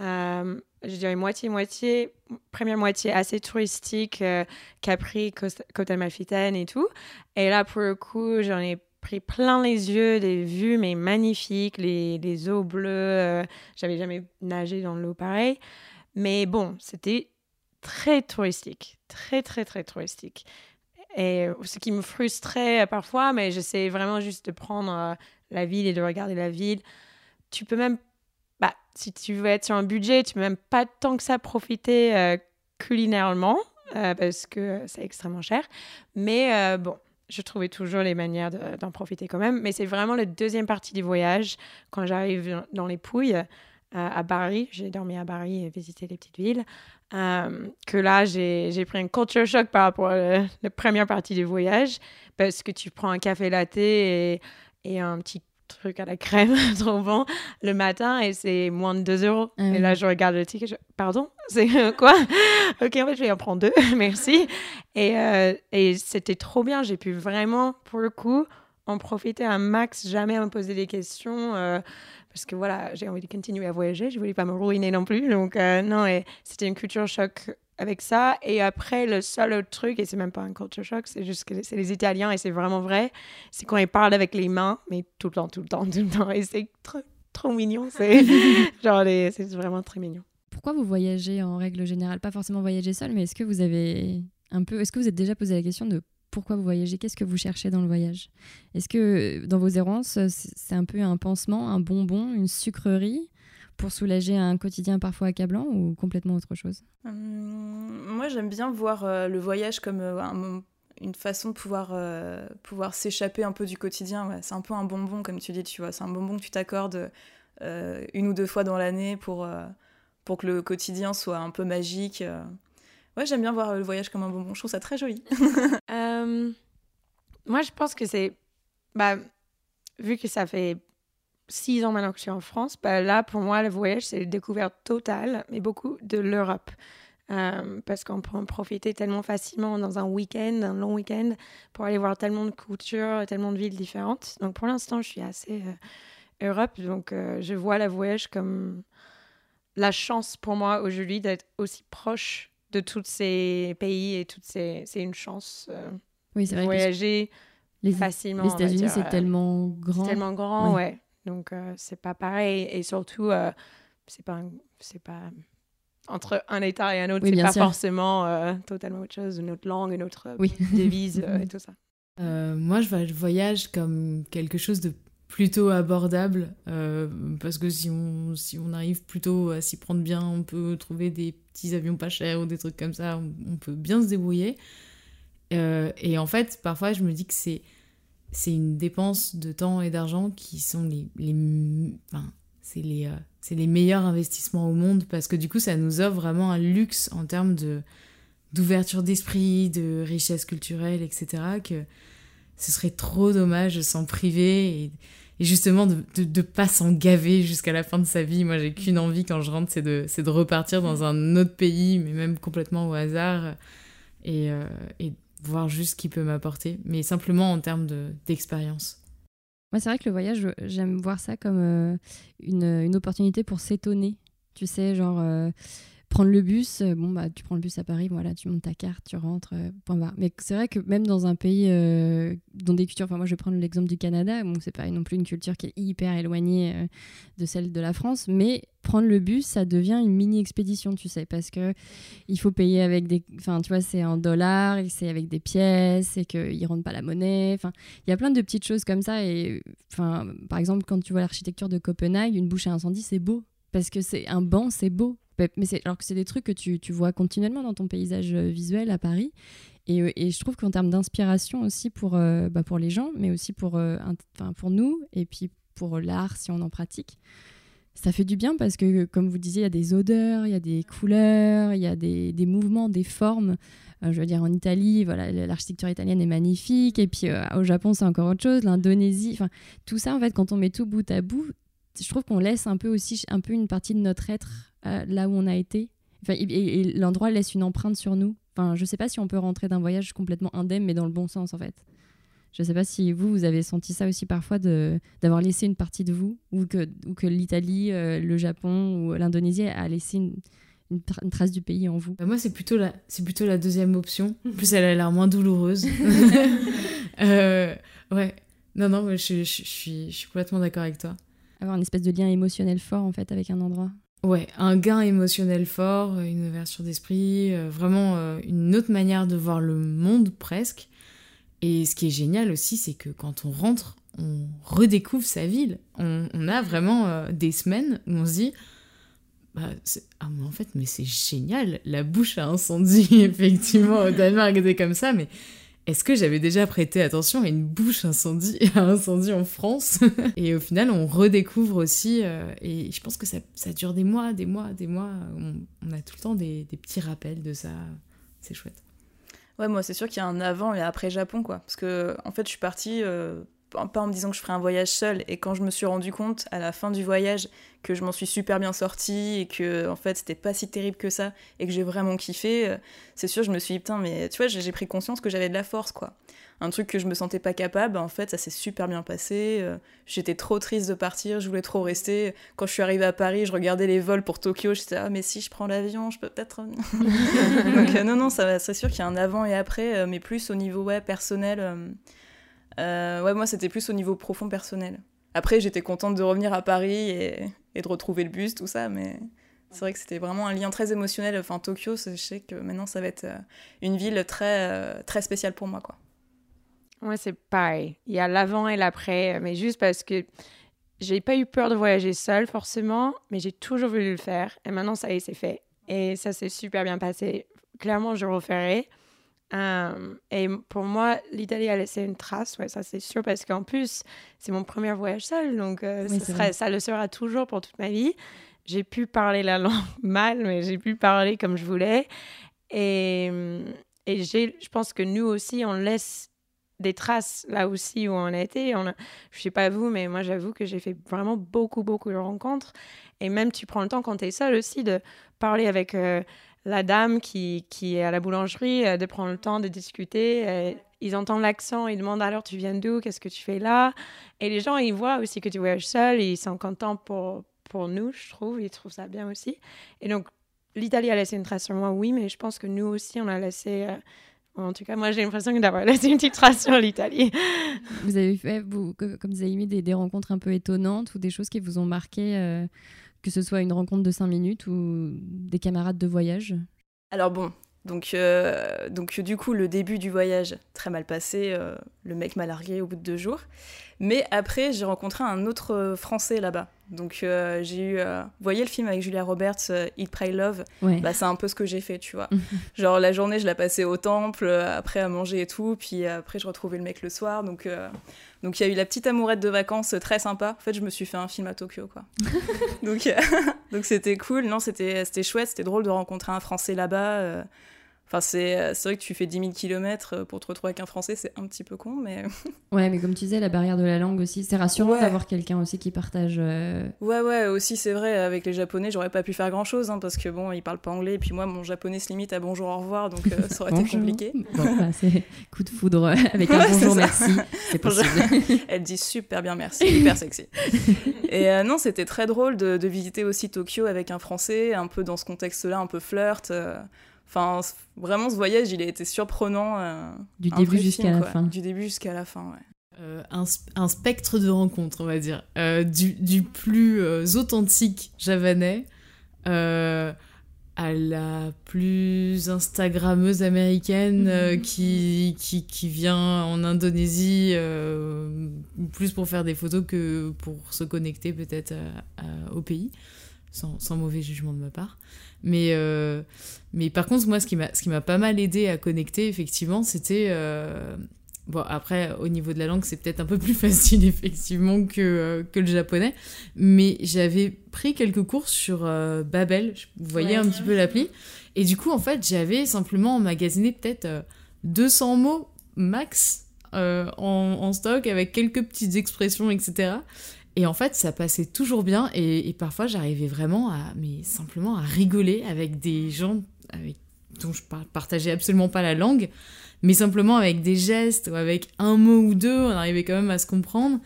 euh, je dirais moitié-moitié, première moitié assez touristique, euh, Capri, Costa- Côte Amalfitaine et tout. Et là, pour le coup, j'en ai pris plein les yeux, des vues, mais magnifiques, les, les eaux bleues. euh, J'avais jamais nagé dans l'eau pareil. Mais bon, c'était très touristique, très, très, très touristique. Et ce qui me frustrait parfois, mais j'essaie vraiment juste de prendre euh, la ville et de regarder la ville. Tu peux même, bah, si tu veux être sur un budget, tu peux même pas tant que ça profiter euh, culinairement, euh, parce que c'est extrêmement cher. Mais euh, bon, je trouvais toujours les manières de- d'en profiter quand même. Mais c'est vraiment la deuxième partie du voyage, quand j'arrive dans les Pouilles, euh, à Bari. J'ai dormi à Bari et visité les petites villes. Que là, j'ai pris un culture shock par rapport à la première partie du voyage, parce que tu prends un café latte et, et un petit truc à la crème, trop bon, le matin, et c'est moins de 2 euros. Ah et là, je regarde le ticket, je... pardon, c'est euh, quoi? Ok, en fait, je vais en prendre deux, merci. Et, euh, et c'était trop bien, j'ai pu vraiment, pour le coup, en profiter un max, jamais me poser des questions. euh, parce que voilà, j'ai envie de continuer à voyager, je voulais pas me ruiner non plus. Donc, euh, non, et c'était une culture choc avec ça. Et après, le seul autre truc, et c'est même pas un culture shock, c'est juste que c'est les Italiens, et c'est vraiment vrai, c'est quand ils parlent avec les mains, mais tout le temps, tout le temps, tout le temps. Et c'est trop, trop mignon. C'est genre, les- c'est vraiment très mignon. Pourquoi vous voyagez en règle générale? Pas forcément voyager seul, mais est-ce que vous avez un peu. Est-ce que vous êtes déjà posé la question de pourquoi vous voyagez, qu'est-ce que vous cherchez dans le voyage? Est-ce que dans vos errances, c'est un peu un pansement, un bonbon, une sucrerie? Pour soulager un quotidien parfois accablant ou complètement autre chose? Hum, Moi, j'aime bien voir euh, le voyage comme euh, une façon de pouvoir, euh, pouvoir s'échapper un peu du quotidien. C'est un peu un bonbon, comme tu dis, tu vois. C'est un bonbon que tu t'accordes une ou deux fois dans l'année pour, pour que le quotidien soit un peu magique. Ouais, j'aime bien voir le voyage comme un bonbon. Je trouve ça très joli. moi, je pense que c'est... Bah, vu que ça fait six ans maintenant que je suis en France, bah là, pour moi, le voyage, c'est une découverte totale, mais beaucoup de l'Europe. Euh, parce qu'on peut en profiter tellement facilement dans un week-end, un long week-end, pour aller voir tellement de cultures, tellement de villes différentes. Donc pour l'instant, je suis assez euh, Europe, donc euh, je vois le voyage comme la chance pour moi aujourd'hui d'être aussi proche de tous ces pays et toutes ces... C'est une chance oui, c'est de voyager les... facilement. Les États-Unis, c'est tellement grand. C'est tellement grand, ouais. Donc, euh, c'est pas pareil. Et surtout, euh, c'est pas, c'est pas entre un État et un autre, c'est pas forcément euh, totalement autre chose, une autre langue, une autre devise et tout ça. moi, je vois le voyage comme quelque chose de plutôt abordable parce que si on, si on arrive plutôt à s'y prendre bien, on peut trouver des petits avions pas chers ou des trucs comme ça, on, on peut bien se débrouiller. et en fait, parfois, je me dis que c'est c'est une dépense de temps et d'argent qui sont les, les enfin, c'est les, euh, c'est les meilleurs investissements au monde parce que du coup ça nous offre vraiment un luxe en termes de d'ouverture d'esprit, de richesse culturelle, etc. que ce serait trop dommage de s'en priver et, justement de ne pas s'en gaver jusqu'à la fin de sa vie. Moi j'ai qu'une envie quand je rentre, c'est de, c'est de repartir dans un autre pays, mais même complètement au hasard. Et, euh, voir juste ce qu'il peut m'apporter, mais simplement en termes d'expérience. Moi, c'est vrai que le voyage, j'aime voir ça comme euh, une, une, opportunité pour s'étonner. Tu sais, genre, euh, prendre le bus, euh, bon, bah, tu prends le bus à Paris, voilà, tu montes ta carte, tu rentres, euh, point barre. Mais c'est vrai que même dans un pays euh, dont des cultures, enfin, moi je vais prendre l'exemple du Canada, bon, c'est pas non plus une culture qui est hyper éloignée de celle de la France, mais prendre le bus, ça devient une mini expédition, tu sais, parce que il faut payer avec des, enfin, tu vois, c'est en dollars, c'est avec des pièces, et qu'ils rendent pas la monnaie, enfin, il y a plein de petites choses comme ça, et enfin, par exemple, quand tu vois l'architecture de Copenhague, une bouche à incendie, c'est beau, parce que c'est un banc, c'est beau, mais c'est alors que c'est des trucs que tu, tu, vois continuellement dans ton paysage euh, visuel à Paris. Et, euh, et je trouve qu'en termes d'inspiration aussi pour, euh, bah pour les gens, mais aussi pour, enfin pour nous, et puis pour l'art si on en pratique, ça fait du bien parce que, comme vous disiez, il y a des odeurs, il y a des couleurs, il y a des, des mouvements, des formes. je veux dire, en Italie, voilà, l'architecture italienne est magnifique. Et puis au Japon, c'est encore autre chose. L'Indonésie, enfin, tout ça, en fait, quand on met tout bout à bout, je trouve qu'on laisse un peu aussi un peu une partie de notre être euh, là où on a été. et, l'endroit laisse une empreinte sur nous. Enfin, je sais pas si on peut rentrer d'un voyage complètement indemne, mais dans le bon sens en fait. Je sais pas si vous, vous avez senti ça aussi parfois d'avoir laissé une partie de vous, ou que, ou que l'Italie, euh, le Japon ou l'Indonésie a laissé une, une, trace du pays en vous. Bah, moi, c'est plutôt, la, plutôt la deuxième option. En plus, elle a l'air moins douloureuse. euh, ouais. Non, non, je, je, je, suis, je suis complètement d'accord avec toi. Avoir une espèce de lien émotionnel fort en fait avec un endroit. Ouais, un gain émotionnel fort, une ouverture d'esprit, euh, vraiment euh, une autre manière de voir le monde presque. Et ce qui est génial aussi, c'est que quand on rentre, on redécouvre sa ville. On, a vraiment euh, des semaines où on se dit, bah, ah mais en fait, mais c'est génial, la bouche a incendie, effectivement, au Danemark était comme ça, mais est-ce que j'avais déjà prêté attention à une bouche incendie, en France Et au final, on redécouvre aussi, euh, et je pense que ça, dure des mois, des mois, des mois. On, a tout le temps des, des petits rappels de ça. C'est chouette. Ouais, moi, c'est sûr qu'il y a un avant et après Japon, quoi. Parce que, en fait, je suis partie euh, pas en me disant que je ferais un voyage seul. Et quand je me suis rendu compte à la fin du voyage que je m'en suis super bien sortie et que en fait c'était pas si terrible que ça et que j'ai vraiment kiffé, euh, c'est sûr je me suis dit putain mais tu vois j'ai pris conscience que j'avais de la force quoi. Un truc que je me sentais pas capable, en fait ça s'est super bien passé. Euh, j'étais trop triste de partir, je voulais trop rester. Quand je suis arrivée à Paris, je regardais les vols pour Tokyo, j'étais ah mais si je prends l'avion, je peux peut-être. Donc euh, non non ça c'est sûr qu'il y a un avant et après, mais plus au niveau ouais personnel euh, ouais, moi, c'était plus au niveau profond personnel. Après, j'étais contente de revenir à Paris et, de retrouver le bus, tout ça, mais c'est vrai que c'était vraiment un lien très émotionnel. Enfin, Tokyo, je sais que maintenant, ça va être euh, une ville très, euh, très spéciale pour moi, quoi. Moi, c'est pareil. Il y a l'avant et l'après, mais juste parce que j'ai pas eu peur de voyager seule, forcément, mais j'ai toujours voulu le faire. Et maintenant, ça y est, c'est fait. Et ça s'est super bien passé. Clairement, je referai. Euh, et pour moi, l'Italie a laissé une trace, ouais, ça c'est sûr, parce qu'en plus, c'est mon premier voyage seul, donc euh, ça le sera toujours pour toute ma vie. J'ai pu parler la langue mal, mais j'ai pu parler comme je voulais. Et, et je pense que nous aussi, on laisse des traces là aussi où on a été. On je sais pas vous, mais moi j'avoue que j'ai fait vraiment beaucoup, beaucoup de rencontres. Et même tu prends le temps quand tu es seul aussi de parler avec euh, la dame qui, qui, est à la boulangerie, euh, de prendre le temps de discuter. Euh, ils entendent l'accent, ils demandent alors tu viens d'où, qu'est-ce que tu fais là? Et les gens, ils voient aussi que tu voyages seul, ils sont contents pour, pour nous, je trouve, ils trouvent ça bien aussi. Et donc, l'Italie a laissé une trace sur moi, oui, mais je pense que nous aussi, on a laissé en tout cas, moi, j'ai l'impression d'avoir laissé une petite trace sur l'Italie. Vous avez fait, vous, comme vous avez mis des, rencontres un peu étonnantes ou des choses qui vous ont marqué, euh, que ce soit une rencontre de 5 minutes ou des camarades de voyage Alors bon, donc, euh, donc du coup, le début du voyage, très mal passé. Euh, le mec m'a largué au bout de deux jours. Mais après, j'ai rencontré un autre Français là-bas. Donc euh, j'ai eu, euh, vous voyez le film avec Julia Roberts, euh, Eat, Pray, Love? Bah, C'est un peu ce que j'ai fait, tu vois. Genre la journée, je la passais au temple, après à manger et tout, puis après je retrouvais le mec le soir. Donc donc il y a eu la petite amourette de vacances très sympa. En fait, je me suis fait un film à Tokyo, quoi. donc donc c'était cool. Non, c'était chouette, c'était drôle de rencontrer un Français là-bas. Enfin, euh, c'est vrai que tu fais 10 000 km pour te retrouver avec un Français, c'est un petit peu con, mais... ouais, mais comme tu disais, la barrière de la langue aussi, c'est rassurant d'avoir quelqu'un aussi qui partage... Euh, ouais, ouais, aussi c'est vrai, avec les Japonais, j'aurais pas pu faire grand-chose, hein, parce que bon, ils parlent pas anglais, et puis moi, mon japonais se limite à bonjour, au revoir, donc euh, ça aurait été compliqué. Bon, c'est coup de foudre avec un bonjour, merci, c'est possible. Elle dit super bien merci, hyper sexy. et non, c'était très drôle de, de, visiter aussi Tokyo avec un Français, un peu dans ce contexte-là, un peu flirt... Enfin, vraiment, ce voyage, il a été surprenant. Euh, du début jusqu'à la fin. Du début jusqu'à la fin, ouais. Euh, un, un, spectre de rencontres, on va dire. Euh, du, du, plus authentique javanais à la plus Instagrammeuse américaine mhm. qui, qui, qui, vient en Indonésie plus pour faire des photos que pour se connecter peut-être au pays, sans, sans, mauvais jugement de ma part. Mais, euh, mais par contre, moi, ce qui m'a pas mal aidé à connecter, effectivement, c'était. Euh, bon, après, au niveau de la langue, c'est peut-être un peu plus facile, effectivement, que, euh, que le japonais. Mais j'avais pris quelques cours sur Babel. Vous voyez un petit peu l'appli. Et du coup, en fait, j'avais simplement emmagasiné peut-être 200 mots max en, en, stock avec quelques petites expressions, etc. Et en fait, ça passait toujours bien et, parfois j'arrivais vraiment à, mais simplement à rigoler avec des gens avec, dont je partageais absolument pas la langue, mais simplement avec des gestes ou avec un mot ou deux, on arrivait quand même à se comprendre.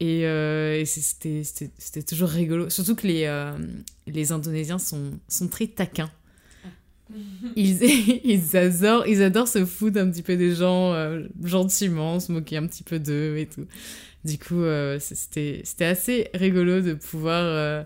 Et, euh, c'était toujours rigolo. Surtout que les, euh, les Indonésiens sont, sont très taquins. Ils, adorent, ils adorent se foutre un petit peu des gens euh, gentiment, se moquer un petit peu d'eux et tout. Du coup, euh, c'était assez rigolo de pouvoir, euh,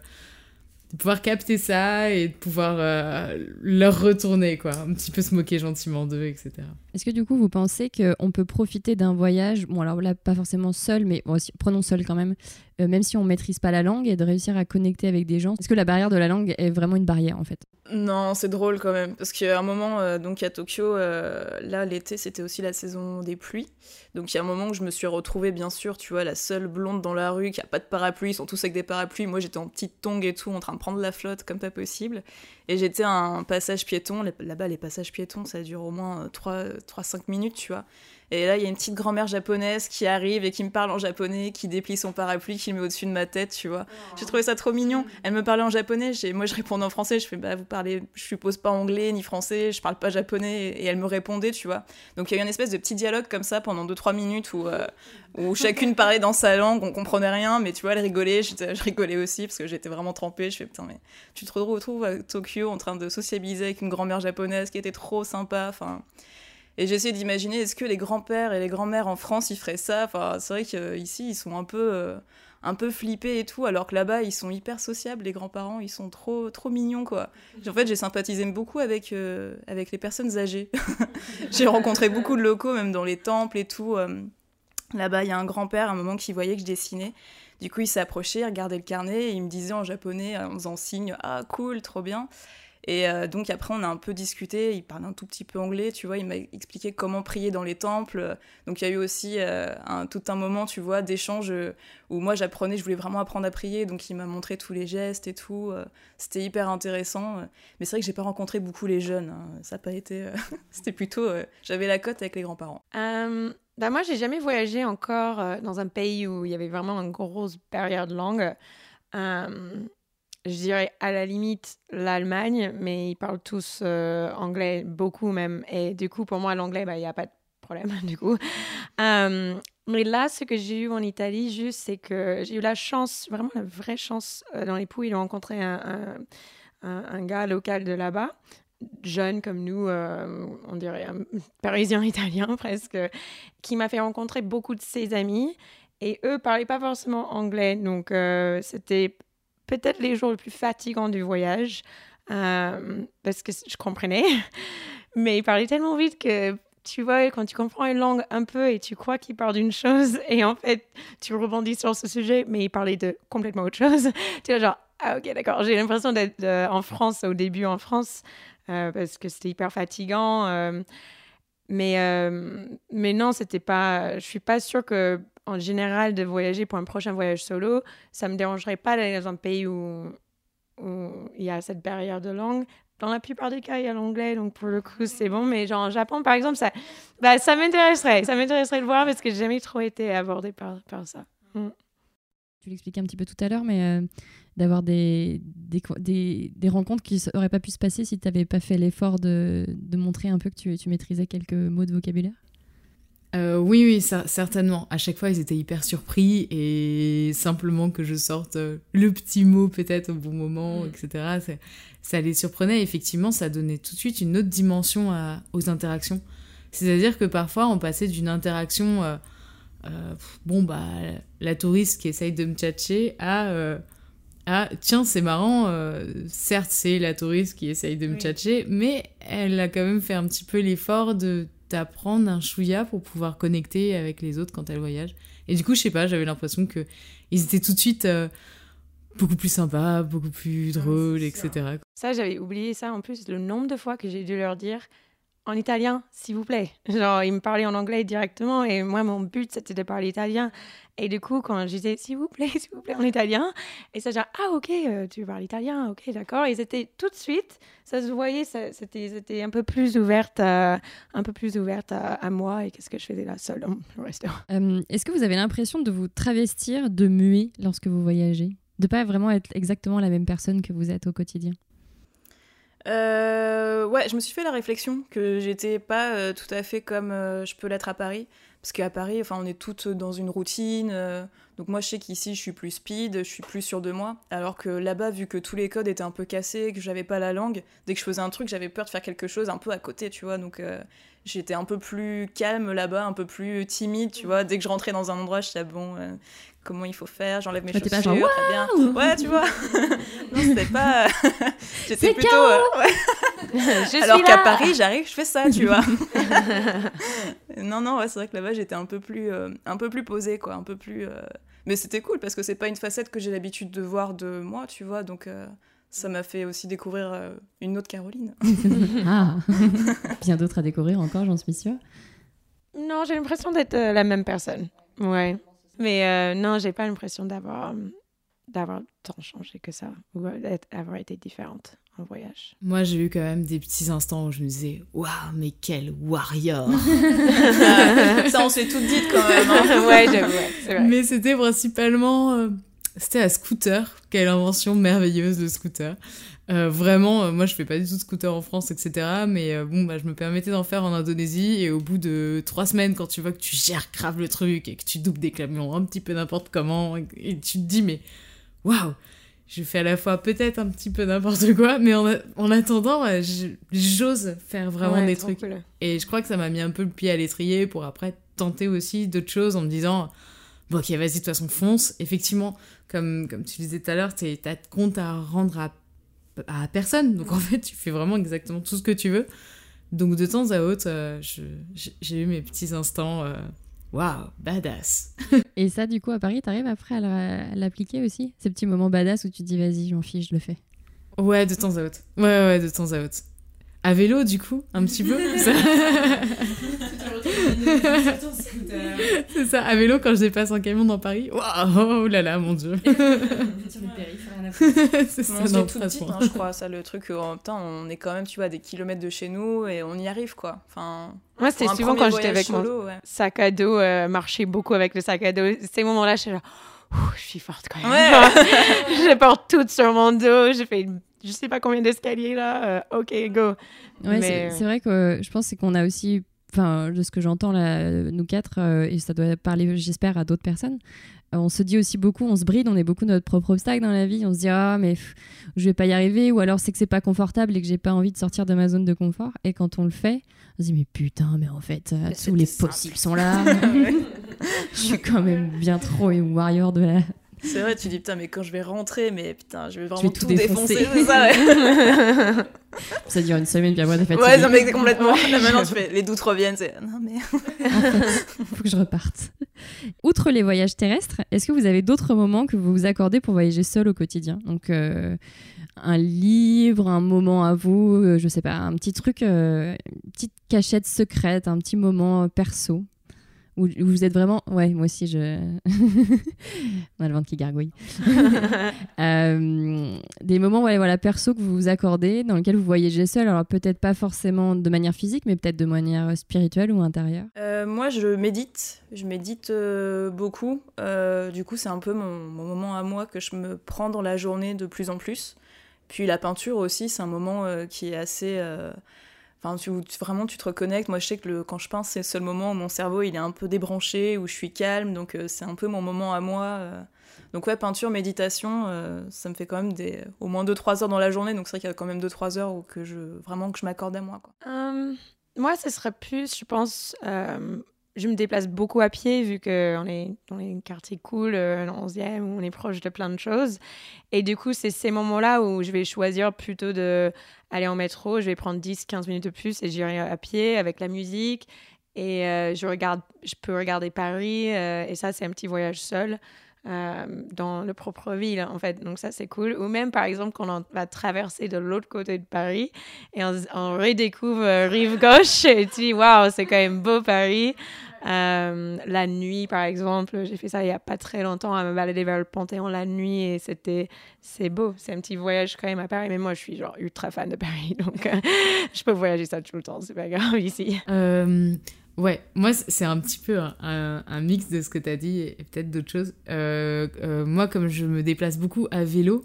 de pouvoir capter ça et de pouvoir leur retourner, quoi. Un petit peu se moquer gentiment d'eux, etc. Est-ce que du coup, vous pensez qu'on peut profiter d'un voyage, bon alors là, pas forcément seul, mais prenons seul quand même, même si on maîtrise pas la langue et de réussir à connecter avec des gens Est-ce que la barrière de la langue est vraiment une barrière en fait? Non, c'est drôle quand même, parce qu'à un moment, euh, donc à Tokyo, euh, là l'été c'était aussi la saison des pluies, donc il y a un moment où je me suis retrouvée, bien sûr, tu vois, la seule blonde dans la rue qui a pas de parapluie, ils sont tous avec des parapluies, moi j'étais en petite tongue et tout, en train de prendre la flotte comme pas possible, et j'étais à un passage piéton, là-bas les passages piétons ça dure au moins 3-5 euh, minutes, tu vois, et là, il y a une petite grand-mère japonaise qui arrive et qui me parle en japonais, qui déplie son parapluie, qui le met au-dessus de ma tête, tu vois. Oh. J'ai trouvé ça trop mignon. Elle me parlait en japonais, moi je répondais en français, je fais bah vous parlez, je suppose pas anglais ni français, je parle pas japonais, et elle me répondait, tu vois. Donc il y a eu une espèce de petit dialogue comme ça pendant 2-3 minutes où, euh, où chacune parlait dans sa langue, on comprenait rien, mais tu vois, elle rigolait, je rigolais aussi parce que j'étais vraiment trempée. Je fais putain, mais tu te retrouves à Tokyo en train de sociabiliser avec une grand-mère japonaise qui était trop sympa, enfin. Et j'essaie d'imaginer, est-ce que les grands-pères et les grands-mères en France, ils feraient ça? Enfin, c'est vrai qu'ici, ils sont un peu, euh, un peu flippés et tout, alors que là-bas, ils sont hyper sociables, les grands-parents, ils sont trop, trop mignons, quoi. En fait, j'ai sympathisé beaucoup avec, euh, avec les personnes âgées. j'ai rencontré beaucoup de locaux, même dans les temples et tout. Euh, Là-bas, il y a un grand-père, à un moment, qui voyait que je dessinais. Du coup, il s'est approché, il regardait le carnet et il me disait en japonais, en faisant signe Ah, cool, trop bien. Et euh, donc après, on a un peu discuté. Il parle un tout petit peu anglais, tu vois. Il m'a expliqué comment prier dans les temples. Donc il y a eu aussi euh, tout un moment, tu vois, d'échange euh, où moi j'apprenais, je voulais vraiment apprendre à prier. Donc il m'a montré tous les gestes et tout. C'était hyper intéressant. Mais c'est vrai que j'ai pas rencontré beaucoup les jeunes. Hein. Ça n'a pas été. C'était plutôt. J'avais la cote avec les grands-parents. Bah moi, j'ai jamais voyagé encore dans un pays où il y avait vraiment une grosse barrière de langue je dirais à la limite l'Allemagne, mais ils parlent tous euh, anglais, beaucoup même. Et du coup, pour moi, l'anglais, bah, il n'y a pas de problème, du coup. Euh, mais là, ce que j'ai eu en Italie, juste, c'est que j'ai eu la chance, vraiment la vraie chance, euh, dans les pouilles, de rencontrer un, un, gars local de là-bas, jeune comme nous, on dirait un parisien italien presque, qui m'a fait rencontrer beaucoup de ses amis. Et eux parlaient pas forcément anglais, donc c'était peut-être les jours les plus fatigants du voyage, euh, parce que je comprenais, mais il parlait tellement vite que tu vois, quand tu comprends une langue un peu et tu crois qu'il parle d'une chose, et en fait, tu rebondis sur ce sujet, mais il parlait de complètement autre chose, tu vois, genre, ah ok, d'accord, j'ai l'impression d'être euh, en France, au début en France, euh, parce que c'était hyper fatigant. mais, mais non, c'était pas. Je suis pas sûre que en général de voyager pour un prochain voyage solo, ça me dérangerait pas d'aller dans un pays où, il y a cette barrière de langue. Dans la plupart des cas, il y a l'anglais, donc pour le coup, c'est bon. Mais genre, en Japon, par exemple, ça, bah, ça m'intéresserait. Ça m'intéresserait de voir parce que j'ai jamais trop été abordée par, par ça. Mm. Tu l'expliquais un petit peu tout à l'heure, mais euh, d'avoir des des, des, rencontres qui n'auraient pas pu se passer si tu n'avais pas fait l'effort de, de, montrer un peu que tu, tu maîtrisais quelques mots de vocabulaire? Euh, oui, oui, ça, certainement. À chaque fois, ils étaient hyper surpris et simplement que je sorte euh, le petit mot peut-être au bon moment, mm. etc. Ça les surprenait. Effectivement, ça donnait tout de suite une autre dimension aux interactions. C'est-à-dire que parfois, on passait d'une interaction, euh, bon, bah, la touriste qui essaye de me tchatcher à, à tiens, c'est marrant, certes, c'est la touriste qui essaye de me tchatcher, mais elle a quand même fait un petit peu l'effort de apprendre un chouïa pour pouvoir connecter avec les autres quand elle voyage. Et du coup, je sais pas, j'avais l'impression que ils étaient tout de suite euh, beaucoup plus sympas, beaucoup plus drôles, etc. Ça, j'avais oublié ça en plus, le nombre de fois que j'ai dû leur dire en italien, s'il vous plaît. Genre, ils me parlaient en anglais directement et moi, mon but, c'était de parler italien. Et du coup, quand je disais s'il vous plaît, s'il vous plaît en italien, et ça, genre, ah, ok, euh, tu parles italien, ok, d'accord. Ils étaient tout de suite, ça se voyait, c'était un peu plus ouverte, à, un peu plus ouverte à, moi et qu'est-ce que je faisais là seule au restaurant. Euh, est-ce que vous avez l'impression de vous travestir de muet lorsque vous voyagez? De pas vraiment être exactement la même personne que vous êtes au quotidien? Euh, ouais, je me suis fait la réflexion que j'étais pas euh, tout à fait comme euh, je peux l'être à Paris. Parce qu'à Paris, enfin, on est toutes dans une routine. Euh, donc moi, je sais qu'ici, je suis plus speed, je suis plus sûre de moi. Alors que là-bas, vu que tous les codes étaient un peu cassés, que j'avais pas la langue, dès que je faisais un truc, j'avais peur de faire quelque chose un peu à côté, tu vois. Donc j'étais un peu plus calme là-bas, un peu plus timide, tu vois. Dès que je rentrais dans un endroit, je disais, bon, comment il faut faire, j'enlève mes chaussures, pas genre, très bien. Ouais, tu vois. non, c'était pas. J'étais plutôt. Euh, Alors qu'à Paris, j'arrive, je fais ça, tu vois. non, non, ouais, c'est vrai que là-bas, j'étais un peu plus, euh, un peu plus posée, quoi, un peu plus. Euh, mais c'était cool parce que c'est pas une facette que j'ai l'habitude de voir de moi, tu vois, donc. Ça m'a fait aussi découvrir une autre Caroline. ah, bien d'autres à découvrir encore, j'en suis sûre. Non, j'ai l'impression d'être la même personne. Ouais. Mais euh, non, j'ai pas l'impression d'avoir d'avoir tant changé que ça ou d'avoir été différente en voyage. Moi, j'ai eu quand même des petits instants où je me disais waouh, mais quel warrior Ça, on s'est tout dit quand même. Hein. ouais, vrai. Mais c'était principalement euh, c'était à scooter. Quelle invention merveilleuse le scooter. Euh, vraiment, euh, moi je fais pas du tout de scooter en France, etc. Mais euh, bon, bah, je me permettais d'en faire en Indonésie. Et au bout de trois semaines, quand tu vois que tu gères grave le truc et que tu doubles des camions un petit peu n'importe comment, et, tu te dis, mais waouh, je fais à la fois peut-être un petit peu n'importe quoi, mais en, en attendant, j'ose faire vraiment des trucs. Et je crois que ça m'a mis un peu le pied à l'étrier pour après tenter aussi d'autres choses en me disant, bon, ok, vas-y, de toute façon, fonce. Effectivement, comme, comme tu disais tout à l'heure, t'as compte à rendre à à personne. Donc en fait, tu fais vraiment exactement tout ce que tu veux. Donc de temps à autre, euh, j'ai eu mes petits instants euh, waouh, badass. Et ça, du coup, à Paris, t'arrives après à l'appliquer aussi? Ces petits moments badass où tu te dis, vas-y, je m'en fiche, je le fais. Ouais, de temps à autre. Ouais, ouais, de temps à autre. À vélo, du coup, un petit peu. c'est ça, à vélo, quand je dépasse un camion dans Paris, waouh, oh là là, mon dieu. c'est ça, on toute petite, hein, je crois, ça, le truc, oh, putain, on est quand même, tu vois, des kilomètres de chez nous et on y arrive, quoi. Enfin, moi, c'était souvent quand j'étais avec mon sac à dos, euh, marcher beaucoup avec le sac à dos. Ces moments-là, je suis genre, je suis forte quand même. Ouais. je porte toute sur mon dos, j'ai fait je sais pas combien d'escaliers là, euh, ok, go. Ouais, c'est vrai que je pense qu'on a aussi enfin de ce que j'entends là, nous quatre, euh, et ça doit parler, j'espère, à d'autres personnes. Euh, on se dit aussi beaucoup, on se bride, on est beaucoup notre propre obstacle dans la vie. On se dit ah mais je vais pas y arriver, ou alors c'est que c'est pas confortable et que j'ai pas envie de sortir de ma zone de confort. Et quand on le fait, on se dit mais putain, mais en fait euh, tous les possibles sont là. je suis quand même bien trop une warrior de la c'est vrai, tu dis putain, mais quand je vais rentrer, mais putain, je vais vraiment tout, défoncer. ça, ouais. ça dure une semaine, puis après, t'es fatigué. Ouais, ça mais complètement. Là, maintenant, tu fais les doutes reviennent, c'est non, mais. faut que je reparte. Outre les voyages terrestres, est-ce que vous avez d'autres moments que vous vous accordez pour voyager seul au quotidien? Donc, euh, un livre, un moment à vous, euh, je sais pas, un petit truc, euh, une petite cachette secrète, un petit moment perso? Où, vous êtes vraiment. Ouais, moi aussi, je. On a le ventre qui gargouille. Euh, des moments, ouais, voilà, perso que vous vous accordez, dans lesquels vous voyagez seul. Alors, peut-être pas forcément de manière physique, mais peut-être de manière spirituelle ou intérieure. Euh, moi, je médite. Je médite euh, beaucoup. du coup, c'est un peu mon, mon, moment à moi que je me prends dans la journée de plus en plus. Puis la peinture aussi, c'est un moment qui est assez Enfin, vraiment, tu te reconnectes. Moi, je sais que le, quand je peins, c'est le seul moment où mon cerveau il est un peu débranché, où je suis calme. Donc, euh, c'est un peu mon moment à moi. Euh. Donc, ouais, peinture, méditation, euh, ça me fait quand même des, au moins 2-3 heures dans la journée. Donc, c'est vrai qu'il y a quand même 2-3 heures où que je, vraiment que je m'accorde à moi. Quoi. moi, ce serait plus, je pense, je me déplace beaucoup à pied vu qu'on est dans les quartiers cool, euh, le 11e, où on est proche de plein de choses. Et du coup, c'est ces moments-là où je vais choisir plutôt de aller en métro, je vais prendre 10-15 minutes de plus et j'irai à pied avec la musique. Et euh, je, regarde, je peux regarder Paris. Euh, et ça, c'est un petit voyage seul. Euh, dans le propre ville, en fait. Donc ça, c'est cool. Ou même, par exemple, quand on va traverser de l'autre côté de Paris et on, redécouvre euh, Rive Gauche et tu dis, waouh, c'est quand même beau Paris. Euh, la nuit, par exemple, j'ai fait ça il n'y a pas très longtemps, à me balader vers le Panthéon la nuit et c'était, c'est beau. C'est un petit voyage quand même à Paris. Mais moi, je suis genre ultra fan de Paris, donc je peux voyager ça tout le temps, c'est pas grave ici. Ouais, moi c'est un petit peu un, mix de ce que tu as dit et peut-être d'autres choses. Euh, euh, moi, comme je me déplace beaucoup à vélo,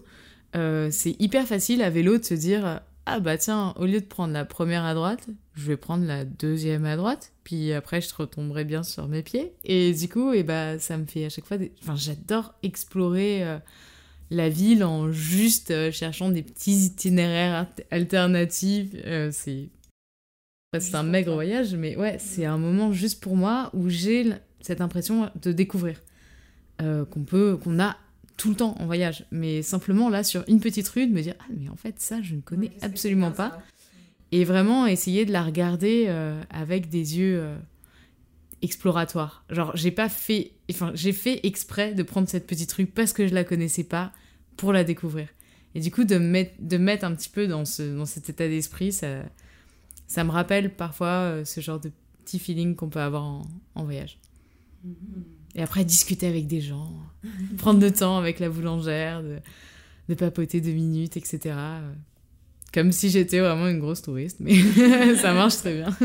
euh, c'est hyper facile à vélo de se dire Ah bah tiens, au lieu de prendre la première à droite, je vais prendre la deuxième à droite, puis après je retomberai bien sur mes pieds. Et du coup, et eh bah, ça me fait à chaque fois. Enfin, j'adore explorer la ville en juste cherchant des petits itinéraires alternatifs. c'est c'est un maigre voyage, mais ouais, c'est un moment juste pour moi où j'ai cette impression de découvrir. Euh, qu'on peut, qu'on a tout le temps en voyage, mais simplement là sur une petite rue de me dire ah mais en fait ça je ne connais absolument pas. et vraiment essayer de la regarder euh, avec des yeux euh, exploratoires. Genre j'ai pas fait, enfin j'ai fait exprès de prendre cette petite rue parce que je la connaissais pas pour la découvrir. Et du coup de mettre, de mettre un petit peu dans ce dans cet état d'esprit ça ça me rappelle parfois euh, ce genre de petit feeling qu'on peut avoir en, voyage. Et après, discuter avec des gens, prendre le temps avec la boulangère, de, de papoter deux minutes, etc. Comme si j'étais vraiment une grosse touriste, mais ça marche très bien.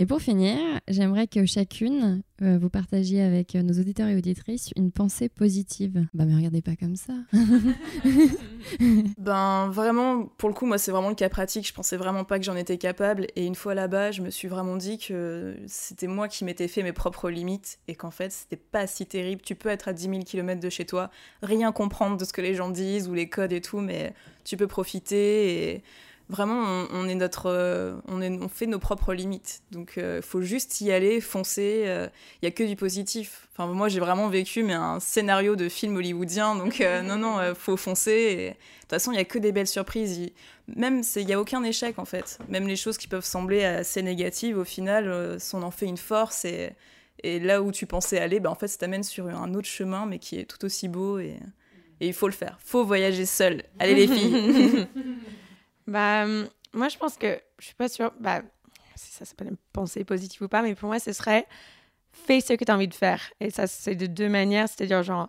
Et pour finir, j'aimerais que chacune, euh, vous partagiez avec euh, nos auditeurs et auditrices une pensée positive. Bah, mais regardez pas comme ça. ben, vraiment, pour le coup, moi, c'est vraiment le cas pratique. Je pensais vraiment pas que j'en étais capable. Et une fois là-bas, je me suis vraiment dit que c'était moi qui m'étais fait mes propres limites et qu'en fait, c'était pas si terrible. Tu peux être à 10 000 km de chez toi, rien comprendre de ce que les gens disent ou les codes et tout, mais tu peux profiter et vraiment, euh, on, fait nos propres limites. Donc, il euh, faut juste y aller, foncer. Il euh, y a que du positif. Enfin, moi, j'ai vraiment vécu mais un scénario de film hollywoodien. Donc, non, non, faut foncer. de toute façon, il y a que des belles surprises. Il, même, il y a aucun échec en fait. Même les choses qui peuvent sembler assez négatives, au final, on en fait une force et Et là où tu pensais aller, bah, en fait, ça t'amène sur un autre chemin, mais qui est tout aussi beau. Et, et il faut le faire. faut voyager seul. Allez, les filles. bah, moi, je pense que je suis pas sûre. Bah, si ça s'appelle une pensée positive ou pas, mais pour moi, ce serait fais ce que tu as envie de faire. Et ça, c'est de deux manières. C'est-à-dire, genre,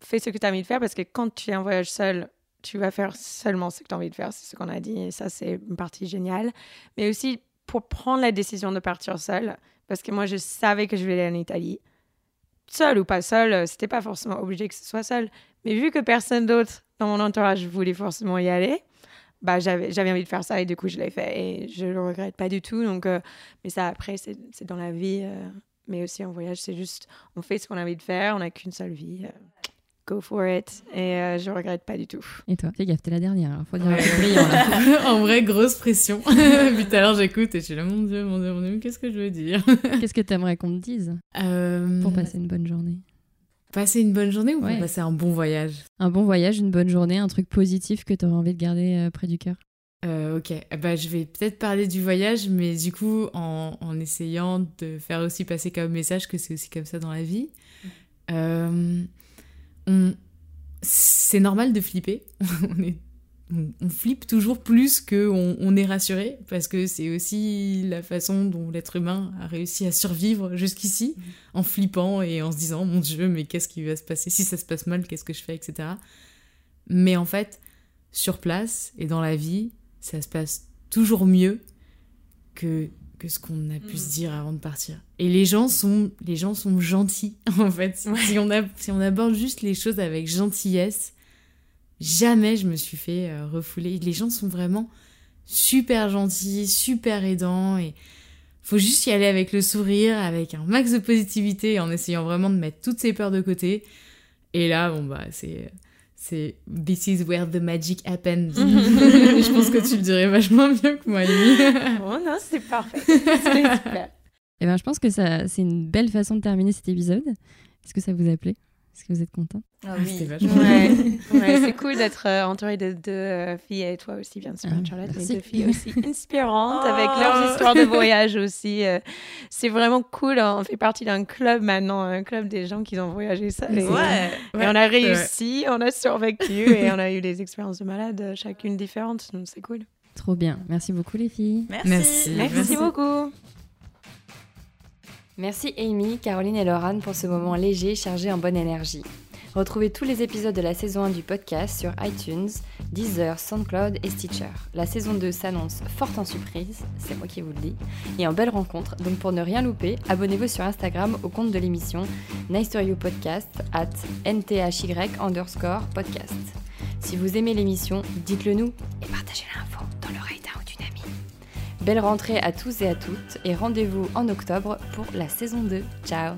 fais ce que tu as envie de faire parce que quand tu es en voyage seul, tu vas faire seulement ce que tu as envie de faire. C'est ce qu'on a dit. Et ça, c'est une partie géniale. Mais aussi, pour prendre la décision de partir seul, parce que moi, je savais que je voulais aller en Italie. Seul ou pas seul, euh, c'était pas forcément obligé que ce soit seul. Mais vu que personne d'autre dans mon entourage voulait forcément y aller, bah, j'avais, j'avais envie de faire ça et du coup, je l'ai fait. Et je le regrette pas du tout. Donc, euh, mais ça, après, c'est, c'est dans la vie. Euh, mais aussi en voyage, c'est juste, on fait ce qu'on a envie de faire. On n'a qu'une seule vie go for it. Et euh, je regrette pas du tout. Et toi Fais gaffe, t'es la dernière. Faut dire en vrai, grosse pression. Puis tout à l'heure, j'écoute et je suis là, mon Dieu, mon Dieu, mon Dieu, qu'est-ce que je veux dire? Qu'est-ce que t'aimerais qu'on te dise euh, pour passer une bonne journée? Passer une bonne journée ou pour passer un bon voyage? Un bon voyage, une bonne journée, un truc positif que t'aurais envie de garder euh, près du cœur? ok, bah, je vais peut-être parler du voyage, mais du coup, en, en, essayant de faire aussi passer comme message que c'est aussi comme ça dans la vie. Euh, c'est normal de flipper. on, est, on, flippe toujours plus qu'on on est rassuré, parce que c'est aussi la façon dont l'être humain a réussi à survivre jusqu'ici, mm. en flippant et en se disant, mon Dieu, mais qu'est-ce qui va se passer? Si ça se passe mal, qu'est-ce que je fais, etc. Mais en fait, sur place et dans la vie, ça se passe toujours mieux que que ce qu'on a pu se mm. dire avant de partir. Et les gens sont, les gens sont gentils, en fait. Si, on a, si on aborde juste les choses avec gentillesse, jamais je me suis fait euh, refouler. Les gens sont vraiment super gentils, super aidants, et faut juste y aller avec le sourire, avec un max de positivité, en essayant vraiment de mettre toutes ces peurs de côté. Et là, bon, bah, c'est c'est This is where the magic happens. je pense que tu le dirais vachement mieux que moi, oh non, c'est parfait. C'est super. Eh ben, je pense que ça, c'est une belle façon de terminer cet épisode. Est-ce que ça vous a plu? Est-ce que vous êtes content ah, oui. ouais. c'est cool d'être euh, entouré de deux euh, filles et toi aussi, bien sûr, ah, Charlotte, mais deux filles aussi inspirantes avec leurs histoires de voyage aussi. Euh. c'est vraiment cool. On fait partie d'un club maintenant, un club des gens qui ont voyagé ça. Et, ouais. et on a réussi, on a survécu et on a eu des expériences de malades, chacune différente. Donc c'est cool. Trop bien. Merci beaucoup, les filles. Merci, Merci beaucoup. Merci Amy, Caroline et Laurent pour ce moment léger chargé en bonne énergie. Retrouvez tous les épisodes de la saison 1 du podcast sur iTunes, Deezer, SoundCloud et Stitcher. La saison 2 s'annonce forte en surprise, c'est moi qui vous le dis, et en belle rencontre. Donc pour ne rien louper, abonnez-vous sur Instagram au compte de l'émission Nice to Podcast at nthy underscore podcast. Si vous aimez l'émission, dites-le nous et partagez l'info dans l'oreille d'un ou d'une amie. Belle rentrée à tous et à toutes et rendez-vous en octobre pour la saison 2. Ciao